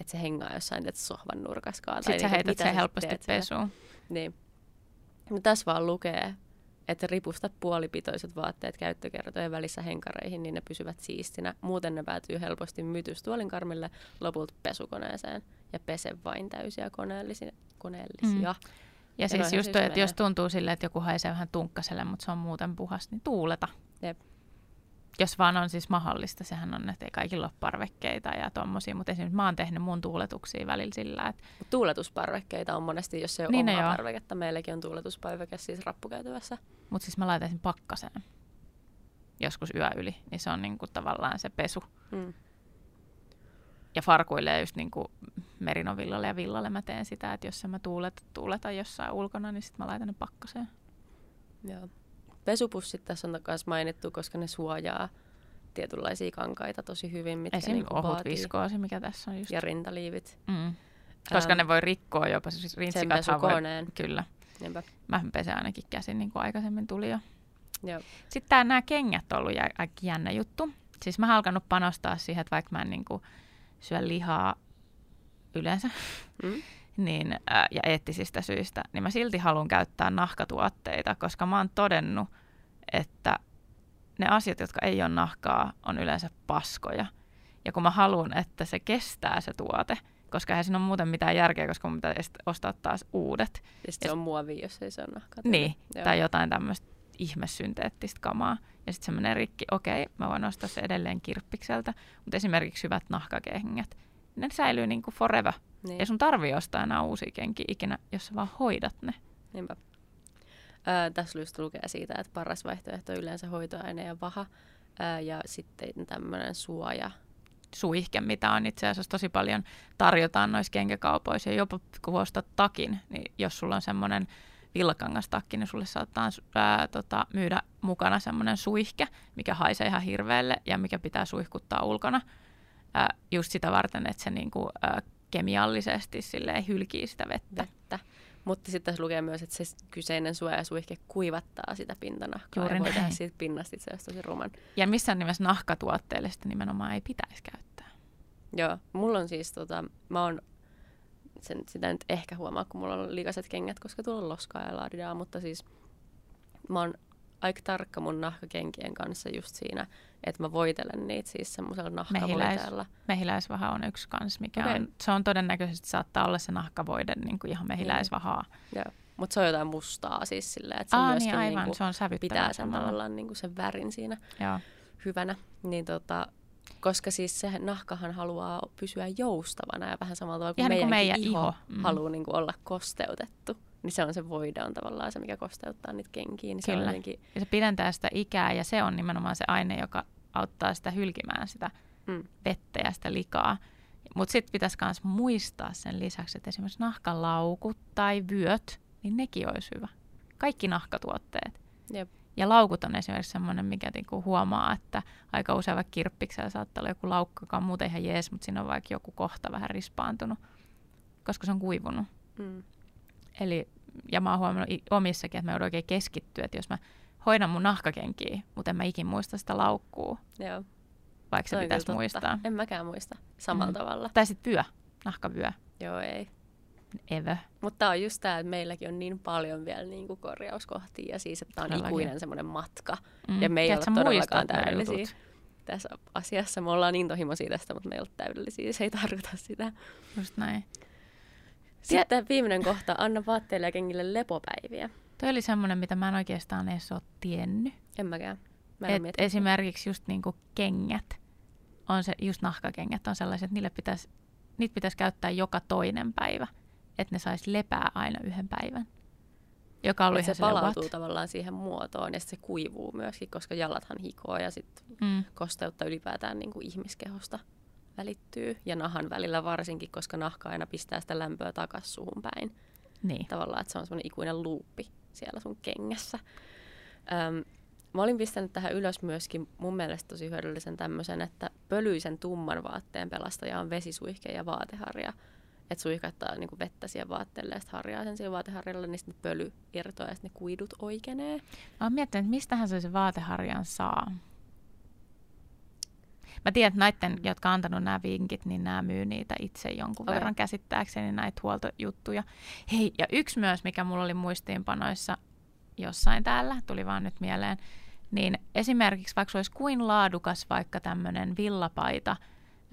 että se hengaa jossain teet sohvan nurkaskaan. Sitten sä niinku, heität sen helposti pesuun. Niin. No tässä vaan lukee, että ripusta puolipitoiset vaatteet käyttökertojen välissä henkareihin, niin ne pysyvät siistinä. Muuten ne päätyy helposti mytystuolin karmille lopulta pesukoneeseen ja pese vain täysiä koneellisia. koneellisia. Mm. Ja siis noihän just se toi, että jos tuntuu silleen, että joku haisee vähän tunkkaselle, mutta se on muuten puhas, niin tuuleta. Jep. Jos vaan on siis mahdollista, sehän on, että ei kaikilla ole parvekkeita ja tommosia, mutta esimerkiksi mä oon tehnyt mun tuuletuksia välillä sillä, että Tuuletusparvekkeita on monesti, jos se ei ole Niin omaa parveketta. Meilläkin on tuuletusparveke siis rappukäytävässä. mutta siis mä laitan sen pakkaseen joskus yö yli, niin se on niinku tavallaan se pesu. Mm. Ja farkuille just niinku merinovillalle ja villalle mä teen sitä, että jos mä tuuleta, tuuleta jossain ulkona, niin sitten mä laitan ne pakkaseen. Joo. Pesupussit tässä on myös mainittu, koska ne suojaa tietynlaisia kankaita tosi hyvin, mitkä Esim. niinku ohut viskoosi, mikä tässä on just. Ja rintaliivit. Mm. Koska Ähm, ne voi rikkoa jopa, siis rintsikathan voi, kyllä. Niinpä. Mä pesen ainakin käsin, niin kuin aikaisemmin tuli jo. Joo. Sitten nämä kengät on ollut jä- aika jännä juttu. Siis mä oon alkanut panostaa siihen, että vaikka mä en niin kuin syö lihaa yleensä, Mm? Niin, ää, ja eettisistä syistä, niin mä silti haluan käyttää nahkatuotteita, koska mä oon todennut, että ne asiat, jotka ei ole nahkaa, on yleensä paskoja. Ja kun mä haluan, että se kestää se tuote, koska eihän siinä ole muuten mitään järkeä, koska mun pitää ostaa taas uudet. Ja sit se on muovi, jos ei se ole nahkaa. Niin, Joo. tai jotain tämmöistä ihmesynteettistä kamaa. Ja sitten se menee rikki. Okei, mä voin ostaa se edelleen kirppikseltä, mutta esimerkiksi hyvät nahkakengät, ne säilyy niin kuin forever. Niin. Ei sun tarvii ostaa enää uusia kenkiä ikinä, jos sä vaan hoidat ne. Niinpä. Ää, tässä just lukee siitä, että paras vaihtoehto on yleensä hoitoaine ja vaha. Ää, ja sitten tämmöinen suoja. Suihke, mitä on itse asiassa tosi paljon tarjotaan noissa kenkäkaupoissa. Ja jopa kun ostat takin, niin jos sulla on semmoinen villakangastakki, niin sulle saattaa ää, tota, myydä mukana semmoinen suihke, mikä haisee ihan hirveelle ja mikä pitää suihkuttaa ulkona. Ää, just sitä varten, että se niinku, ää, kemiallisesti silleen hylkii sitä vettä. vettä. Mutta sitten tässä lukee myös, että se kyseinen suojasuihke kuivattaa sitä pintanahkaa. Juuri ja voi tehdä siitä pinnasta itse asiassa tosi ruman. Ja missään nimessä nahkatuotteille sitä nimenomaan ei pitäisi käyttää. Joo, mulla on siis, tota, mä oon, sen, sitä nyt ehkä huomaa, kun mulla on likaiset kengät, koska tuolla on loskaa ja laadidaa, mutta siis mä oon aika tarkka mun nahkakenkien kanssa just siinä, että mä voitelen niitä siis semmoisella nahkavoiteella. Mehiläisvaha on yksi kans, mikä Okei. on, se on todennäköisesti saattaa olla se nahkavoide niin kuin ihan mehiläisvahaa. Joo. Mutta se on jotain mustaa siis silleen, että se Aa, myöskin niin aivan, niinku se on pitää sen samalla. tavallaan niinku sen värin siinä Joo. hyvänä. Niin tota, koska siis se nahkahan haluaa pysyä joustavana ja vähän samalla tavalla kuin Ihan niin kuin meidän iho, iho. Mm. haluaa niin kuin olla kosteutettu. Niin se on se voide on tavallaan se, mikä kosteuttaa niitä kenkiä. Niin se on Kyllä. jotenkin, Ja se pidentää sitä ikää ja se on nimenomaan se aine, joka auttaa sitä hylkimään sitä mm, vettä ja sitä likaa. Mutta sitten pitäisi myös muistaa sen lisäksi, että esimerkiksi nahkalaukut tai vyöt, niin nekin olisi hyvä. Kaikki nahkatuotteet. jep, Ja laukut on esimerkiksi semmoinen, mikä niinku huomaa, että aika usein vaikka kirppiksellä saattaa olla joku laukku, joka on muuten ihan jees, mutta siinä on vaikka joku kohta vähän rispaantunut, koska se on kuivunut. mm, Eli, ja mä oon huomannut omissakin, että mä joudun oikein keskittyä, että jos mä hoidan mun nahkakenkiä, mutta en mä ikin muista sitä laukkuu, joo. vaikka se on pitäisi muistaa. En mäkään muista samalla Mm. tavalla. Tai sitten vyö, nahkavyö, Joo, ei. evö. Mutta on just tämä, että meilläkin on niin paljon vielä niin kuin korjauskohtia ja siis, että tämä on Todellakin. ikuinen semmoinen matka. Mm. Ja me ei et sä todellakaan täydellisiä. Tässä asiassa me ollaan intohimoisia tästä, mutta me ei ole täydellisiä. Se ei tarkoita sitä. Just näin. Sitten viimeinen kohta, anna vaatteille ja kengille lepopäiviä. Toi oli semmoinen, mitä mä en oikeastaan edes ole tiennyt. En mäkään. Mä en Et esimerkiksi just niinku kengät, on se, just nahkakengät on sellaiset, että niille pitäisi, niitä pitäisi käyttää joka toinen päivä, että ne saisi lepää aina yhden päivän. Joka on ihan se palautuu what? tavallaan siihen muotoon ja se kuivuu myöskin, koska jalathan hikoo ja sitten Mm, kosteutta ylipäätään niin kuin ihmiskehosta välittyy. Ja nahan välillä varsinkin, koska nahka aina pistää sitä lämpöä takaisin suhun päin. niin. Tavallaan, että se on semmoinen ikuinen luuppi siellä sun kengässä. Öm, mä olin pistänyt tähän ylös myöskin mun mielestä tosi hyödyllisen tämmöisen, että pölyisen tumman vaatteen pelastaja on vesisuihke ja vaateharja. Että suihkattaa niin vettä siihen vaatteelle ja sitten harjaa sen siihen vaateharjalle, niin sitten pöly irtoaa ja sitten ne kuidut oikeenee. Mä oon miettinyt, että mistähän se se vaateharjan saa. Mä tiedän, että näiden, jotka on antanut nämä vinkit, niin nämä myy niitä itse jonkun Okei. verran käsittääkseni näitä huoltojuttuja. Hei, ja yksi myös, mikä mulla oli muistiinpanoissa jossain täällä, tuli vaan nyt mieleen, niin esimerkiksi vaikka se olisi kuin laadukas vaikka tämmöinen villapaita,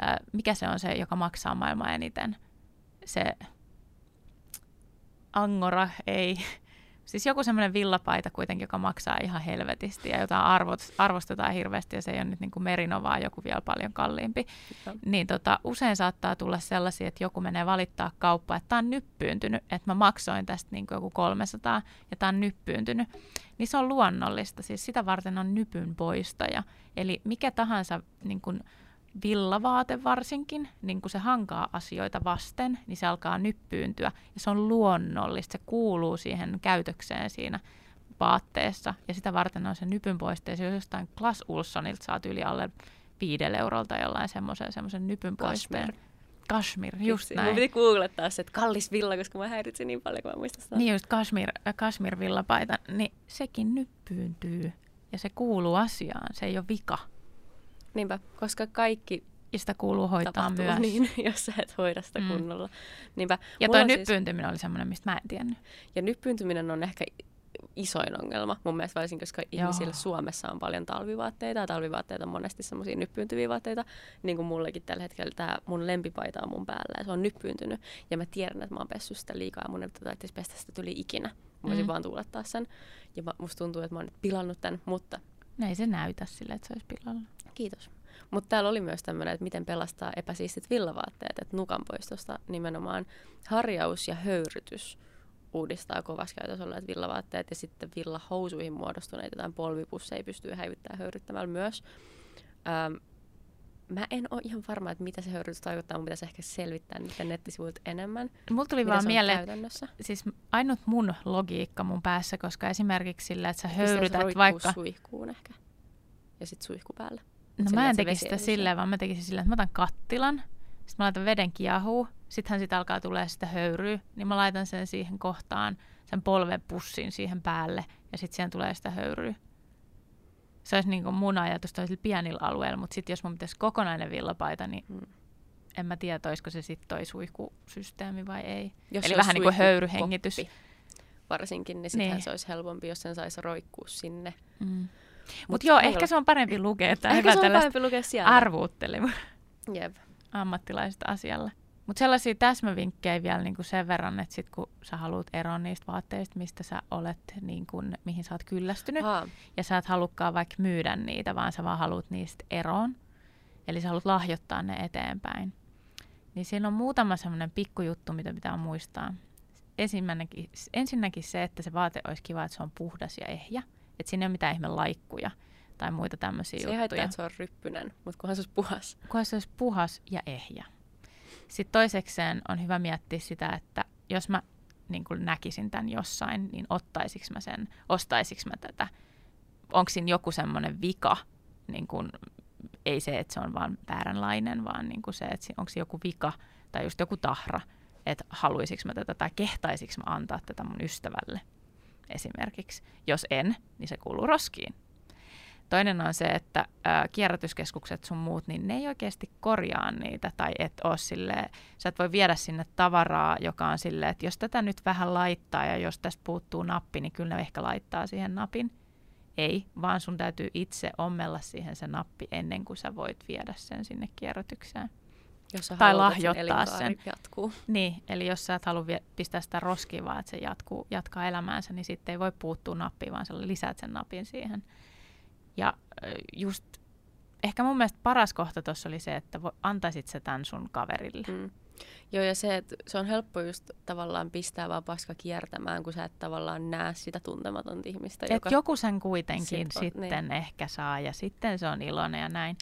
ää, mikä se on se, joka maksaa maailman eniten? Se Angora, ei. Siis joku semmoinen villapaita kuitenkin, joka maksaa ihan helvetisti ja jota arvot, arvostetaan hirveästi ja se ei ole nyt niin kuin merino, vaan joku vielä paljon kalliimpi. Joo. Niin tota, usein saattaa tulla sellaisia, että joku menee valittaa kauppaan, että tämä on nyppyyntynyt, että mä maksoin tästä niin kuin joku 300 ja tämä on nyppyyntynyt. Niin se on luonnollista, siis sitä varten on nypyn poistaja. Eli mikä tahansa niin kuin villavaate varsinkin, niin kun se hankaa asioita vasten, niin se alkaa nyppyyntyä. Ja se on luonnollista, se kuuluu siihen käytökseen siinä vaatteessa. Ja sitä varten on se nypyn poiste. Jos jostain Klas Ulssonilta saat yli alle viidelle eurolta jollain semmoisen, semmoisen nypyn poisteen. Kashmir, just Vitsi, näin. Mun piti googlettaa se, että kallis villa, koska mä häiritsin niin paljon, kun mä muistan sitä. Niin just Kashmir, Kashmir villapaita, niin sekin nyppyyntyy. Ja se kuuluu asiaan, se ei ole vika. Niinpä, koska kaikki Ja sitä kuuluu hoitaa tapahtuu myös. niin, jos sä et hoida sitä Mm. kunnolla. Niinpä, Ja toi siis- nyppyyntyminen oli semmoinen, mistä mä en tiennyt. Ja nyppyyntyminen on ehkä isoin ongelma mun mielestä varsinkin, koska Joo. ihmisillä Suomessa on paljon talvivaatteita ja talvivaatteita on monesti semmoisia nyppyyntyviä vaatteita. Niin kuin mullekin tällä hetkellä tämä mun lempipaita on mun päällä ja se on nyppyyntynyt. Ja mä tiedän, että mä oon pessyt sitä liikaa ja mun ei tarvitsisi pestä sitä yli ikinä. Mä voisin Mm. vaan tuulettaa sen. Ja mä, musta tuntuu, että mä oon nyt pilannut tämän, mutta No ei se näytä sille, että se olisi pilalla. Kiitos. Mutta täällä oli myös tämmöinen, että miten pelastaa epäsiistit villavaatteet, että nukan poistosta nimenomaan harjaus ja höyrytys uudistaa kovassa käytössä olleet villavaatteet ja sitten villahousuihin muodostuneet jotain polvipusseja pystyy häivyttämään höyryttämällä myös. Ähm, mä en ole ihan varma, että mitä se höyrytys tarkoittaa, mun pitäisi ehkä selvittää niiden nettisivuilta enemmän. Mulla tuli vaan mieleen, käytännössä. siis ainut mun logiikka mun päässä, koska esimerkiksi sillä, että sä höyrytät vaikka... suihkuun ehkä. Ja sitten suihku päällä. No Sillä, mä en tekisi sitä silleen, vaan mä tekisin silleen, että mä otan kattilan, sitten mä laitan veden kiehuu, sittenhän siitä alkaa tulee sitä höyryä, niin mä laitan sen siihen kohtaan, sen polvepussin siihen päälle, ja sitten siihen tulee sitä höyryä. Se olisi niin kuin mun ajatus toisilla pienillä alueilla, mutta sitten jos mun pitäisi kokonainen villapaita, niin Mm. en mä tiedä, olisiko se sitten toi suihkusysteemi vai ei. Jos Eli vähän niin kuin höyryhengitys. Varsinkin, niin sittenhän Niin. se olisi helpompi, jos sen saisi roikkuu sinne. Mm. Mutta Mut joo, ehkä se on parempi lukea, että Ehkä se on parempi lukea sieltä. arvuuttelua. Jep. ammattilaiset asialle. Mutta sellaisia täsmävinkkejä vielä niinku sen verran, että sit kun sä haluat eroon niistä vaatteista, mistä sä olet, niin kun, mihin sä oot kyllästynyt, Haa. ja sä et halukkaan vaikka myydä niitä, vaan sä vaan haluat niistä eroon, eli sä haluat lahjoittaa ne eteenpäin, niin siinä on muutama semmoinen pikkujuttu, mitä pitää muistaa. Ensinnäkin, ensinnäkin se, että se vaate olisi kiva, että se on puhdas ja ehjä, että siinä ei ole mitään ihme laikkuja tai muita tämmöisiä Se ei haittaa, juttuja että se on ryppynen, mutta kunhan se olisi puhas. kunhan se olisi puhas ja ehjä. Sitten toisekseen on hyvä miettiä sitä, että jos mä niin kuin näkisin tämän jossain, niin ottaisiks mä sen, ostaisiks mä tätä. Onko siinä joku semmoinen vika, niin kuin, ei se, että se on vaan vääränlainen, vaan niin kuin se, että onko se joku vika tai just joku tahra, että haluaisinko mä tätä tai kehtaisinko mä antaa tätä mun ystävälle esimerkiksi. Jos en, niin se kuuluu roskiin. Toinen on se, että ää, kierrätyskeskukset sun muut, niin ne ei oikeasti korjaa niitä tai et oo silleen, sä et voi viedä sinne tavaraa, joka on silleen, että jos tätä nyt vähän laittaa ja jos tästä puuttuu nappi, niin kyllä ne ehkä laittaa siihen napin. Ei, vaan sun täytyy itse ommella siihen se nappi ennen kuin sä voit viedä sen sinne kierrätykseen. Jos Tai lahjoittaa elinkaari sen. jatkuu. Niin, eli jos sä et halua vie- pistää sitä roskiin, vaan että se jatkuu, jatkaa elämäänsä, niin sitten ei voi puuttua nappiin, vaan sä lisäät sen napin siihen. Ja just ehkä mun mielestä paras kohta tuossa oli se, että vo, antaisit sä tämän sun kaverille. Mm. Joo, ja se, että se on helppo just tavallaan pistää vaan paska kiertämään, kun sä et tavallaan näe sitä tuntematonta ihmistä, Et joka... joku sen kuitenkin Sit on- sitten ehkä saa ja sitten se on iloinen ja näin.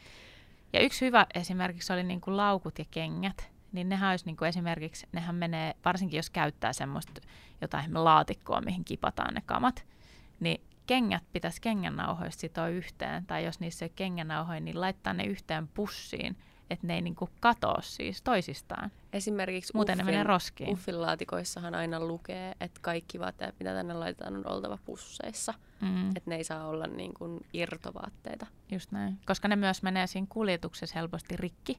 Ja yksi hyvä esimerkiksi oli niin kuin laukut ja kengät. Niin nehän olisi niin kuin esimerkiksi, nehän menee, varsinkin jos käyttää semmoista jotain laatikkoa, mihin kipataan ne kamat, niin kengät pitäisi kengännauhoista sitoa yhteen. Tai jos niissä ei ole kengännauhoja, niin laittaa ne yhteen pussiin, että ne ei niin kuin katoa siis toisistaan. Esimerkiksi Muuten ne menee Uffin, roskiin. Uffin laatikoissahan aina lukee, että kaikki vaatteet, mitä tänne laitetaan, on oltava pusseissa. Mm. Että ne ei saa olla niin kuin irtovaatteita. Just näin. Koska ne myös menee siinä kuljetuksessa helposti rikki,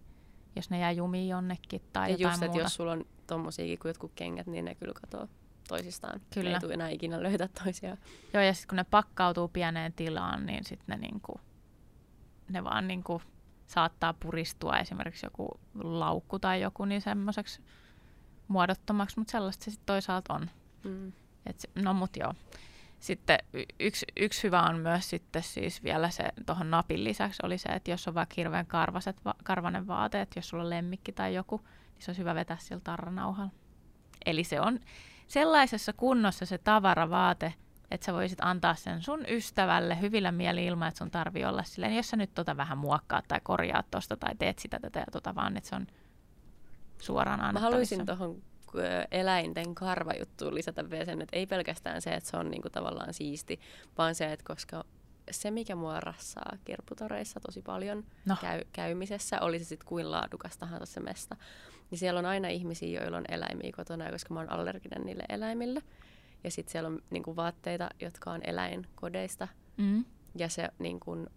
jos ne jää jumiin jonnekin tai ja jotain just, muuta. jos sulla on tommosiakin kuin jotkut kengät, niin ne kyllä katoaa toisistaan. Kyllä. Ne ei tule enää ikinä löytää toisiaan. Joo, ja sitten kun ne pakkautuu pieneen tilaan, niin sitten ne, niinku, ne vaan niinku saattaa puristua esimerkiksi joku laukku tai joku niin semmoiseksi muodottomaksi, mutta sellaista se sitten toisaalta on. Mm. Et se, no mut joo. Sitten yksi, yksi hyvä on myös sitten siis vielä se tuohon napin lisäksi oli se, että jos on vaikka hirveän karvaset, va- karvanen vaate, että jos sulla on lemmikki tai joku, niin se olisi hyvä vetää sillä tarranauhalla. Eli se on sellaisessa kunnossa se tavaravaate, että sä voisit antaa sen sun ystävälle hyvillä mieli ilman, että sun tarvii olla silleen, jos sä nyt tota vähän muokkaat tai korjaat tosta tai teet sitä tätä ja tota, vaan että se on suoraan Mä annettavissa. haluaisin tuohon eläinten karvajuttuun lisätä vielä sen, että ei pelkästään se, että se on niinku tavallaan siisti, vaan se, että koska se, mikä mua rassaa kirpputoreissa tosi paljon No. käy, käymisessä, oli se sitten kuin laadukas tahansa se mesta, niin siellä on aina ihmisiä, joilla on eläimiä kotona, koska mä oon allerginen niille eläimille. Ja sitten siellä on niinku vaatteita, jotka on eläinkodeista, Mm. ja se niin kun,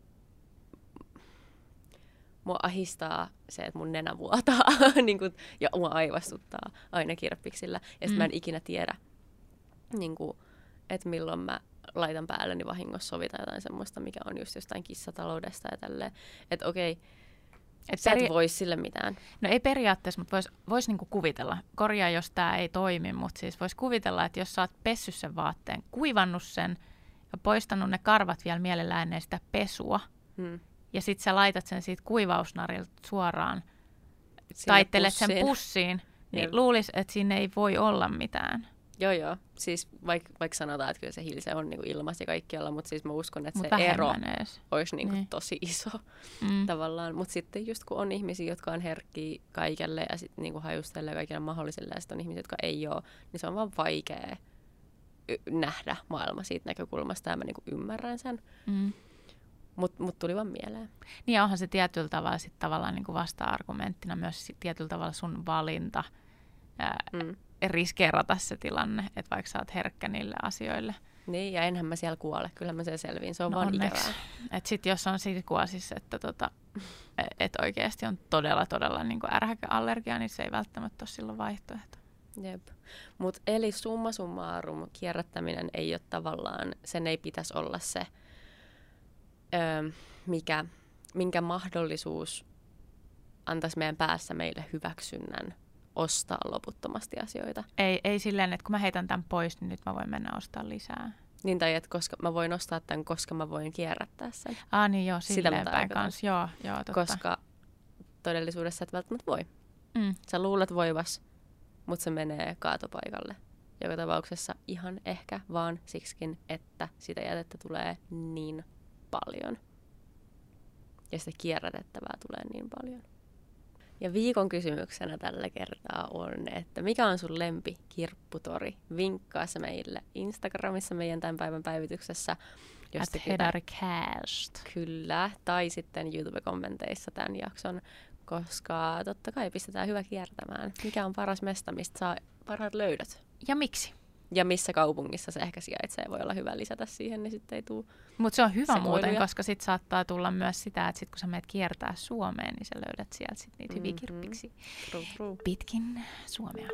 mua ahistaa se, että mun nenä vuotaa niin kun, ja mua aivastuttaa aina kirppiksillä. Ja sitten Mm. mä en ikinä tiedä, niin kun, että milloin mä laitan päälle, niin vahingossa sovitaan jotain semmoista, mikä on just jostain kissataloudesta ja tälleen. Että okei, Et sä peri- et voi sille mitään. No ei periaatteessa, mutta voisi vois niinku kuvitella. Korjaa, jos tämä ei toimi, mutta siis voisi kuvitella, että jos sä oot pessy sen vaatteen, kuivannut sen ja poistanut ne karvat vielä mielellään ennen sitä pesua, Hmm. ja sitten sä laitat sen siitä kuivausnarilta suoraan, Sinne taittelet sen pussiin. pussiin, niin Jep. luulisi, että sinne ei voi olla mitään. Joo, joo. Siis vaikka vaik sanotaan, että kyllä se hilse on niinku ilmassa ja kaikkialla, mutta siis mä uskon, että Mutta se ero edes. olisi niinku Niin. tosi iso. Mm. tavallaan. Mutta sitten just kun on ihmisiä, jotka on herkkiä kaikelle ja sitten niinku hajustelee kaikille mahdolliselle ja sitten on ihmisiä, jotka ei ole, niin se on vaan vaikea y- nähdä maailma siitä näkökulmasta ja mä niinku ymmärrän sen. Mm. Mutta mut tuli vaan mieleen. Niin ja onhan se tietyllä tavalla sit tavallaan niin kuin vasta-argumenttina myös sit tietyllä tavalla sun valinta ää, Mm. Riskeerata se tilanne, että vaikka sä oot herkkä niille asioille. Niin, ja enhän mä siellä kuole. Kyllä mä sen selviin. Se on No vaan onneksi. ikävää. Et sit jos on silkua siis, että tota, et oikeasti on todella todella niin ärhäkäallergia, niin se ei välttämättä ole silloin vaihtoehto. Jep. Mut eli summa summarum, kierrättäminen ei ole tavallaan, sen ei pitäisi olla se, öö, mikä, minkä mahdollisuus antaisi meidän päässä meille hyväksynnän ostaa loputtomasti asioita. Ei, ei silleen, että kun mä heitän tämän pois, niin nyt mä voin mennä ostaa lisää. Niin tai että koska mä voin ostaa tämän, koska mä voin kierrättää sen. Ah niin joo, silleen päin kanssa. Joo, joo, totta. Koska todellisuudessa et välttämättä voi. Mm. Sä luulet voivas, mutta se menee kaatopaikalle. Joka tapauksessa ihan ehkä vaan siksikin, että sitä jätettä tulee niin paljon. Ja sitä kierrätettävää tulee niin paljon. Ja viikon kysymyksenä tällä kertaa on, että mikä on sun lempi kirpputori? Vinkkaa se meille Instagramissa meidän tämän päivän päivityksessä. At Hedarcast. Kyllä, tai sitten YouTube-kommenteissa tämän jakson, koska totta kai pistetään hyvä kiertämään. Mikä on paras mesta, mistä saa parhaat löydöt? Ja miksi? Ja missä kaupungissa se ehkä sijaitsee, voi olla hyvä lisätä siihen, niin sitten ei tule. Mutta se on hyvä Sekoiluja. muuten, koska sit saattaa tulla myös sitä, että sit kun sä meet kiertää Suomeen, niin sä löydät sieltä sit niitä hyviä Mhm. kirppiksi True, true. pitkin Suomea.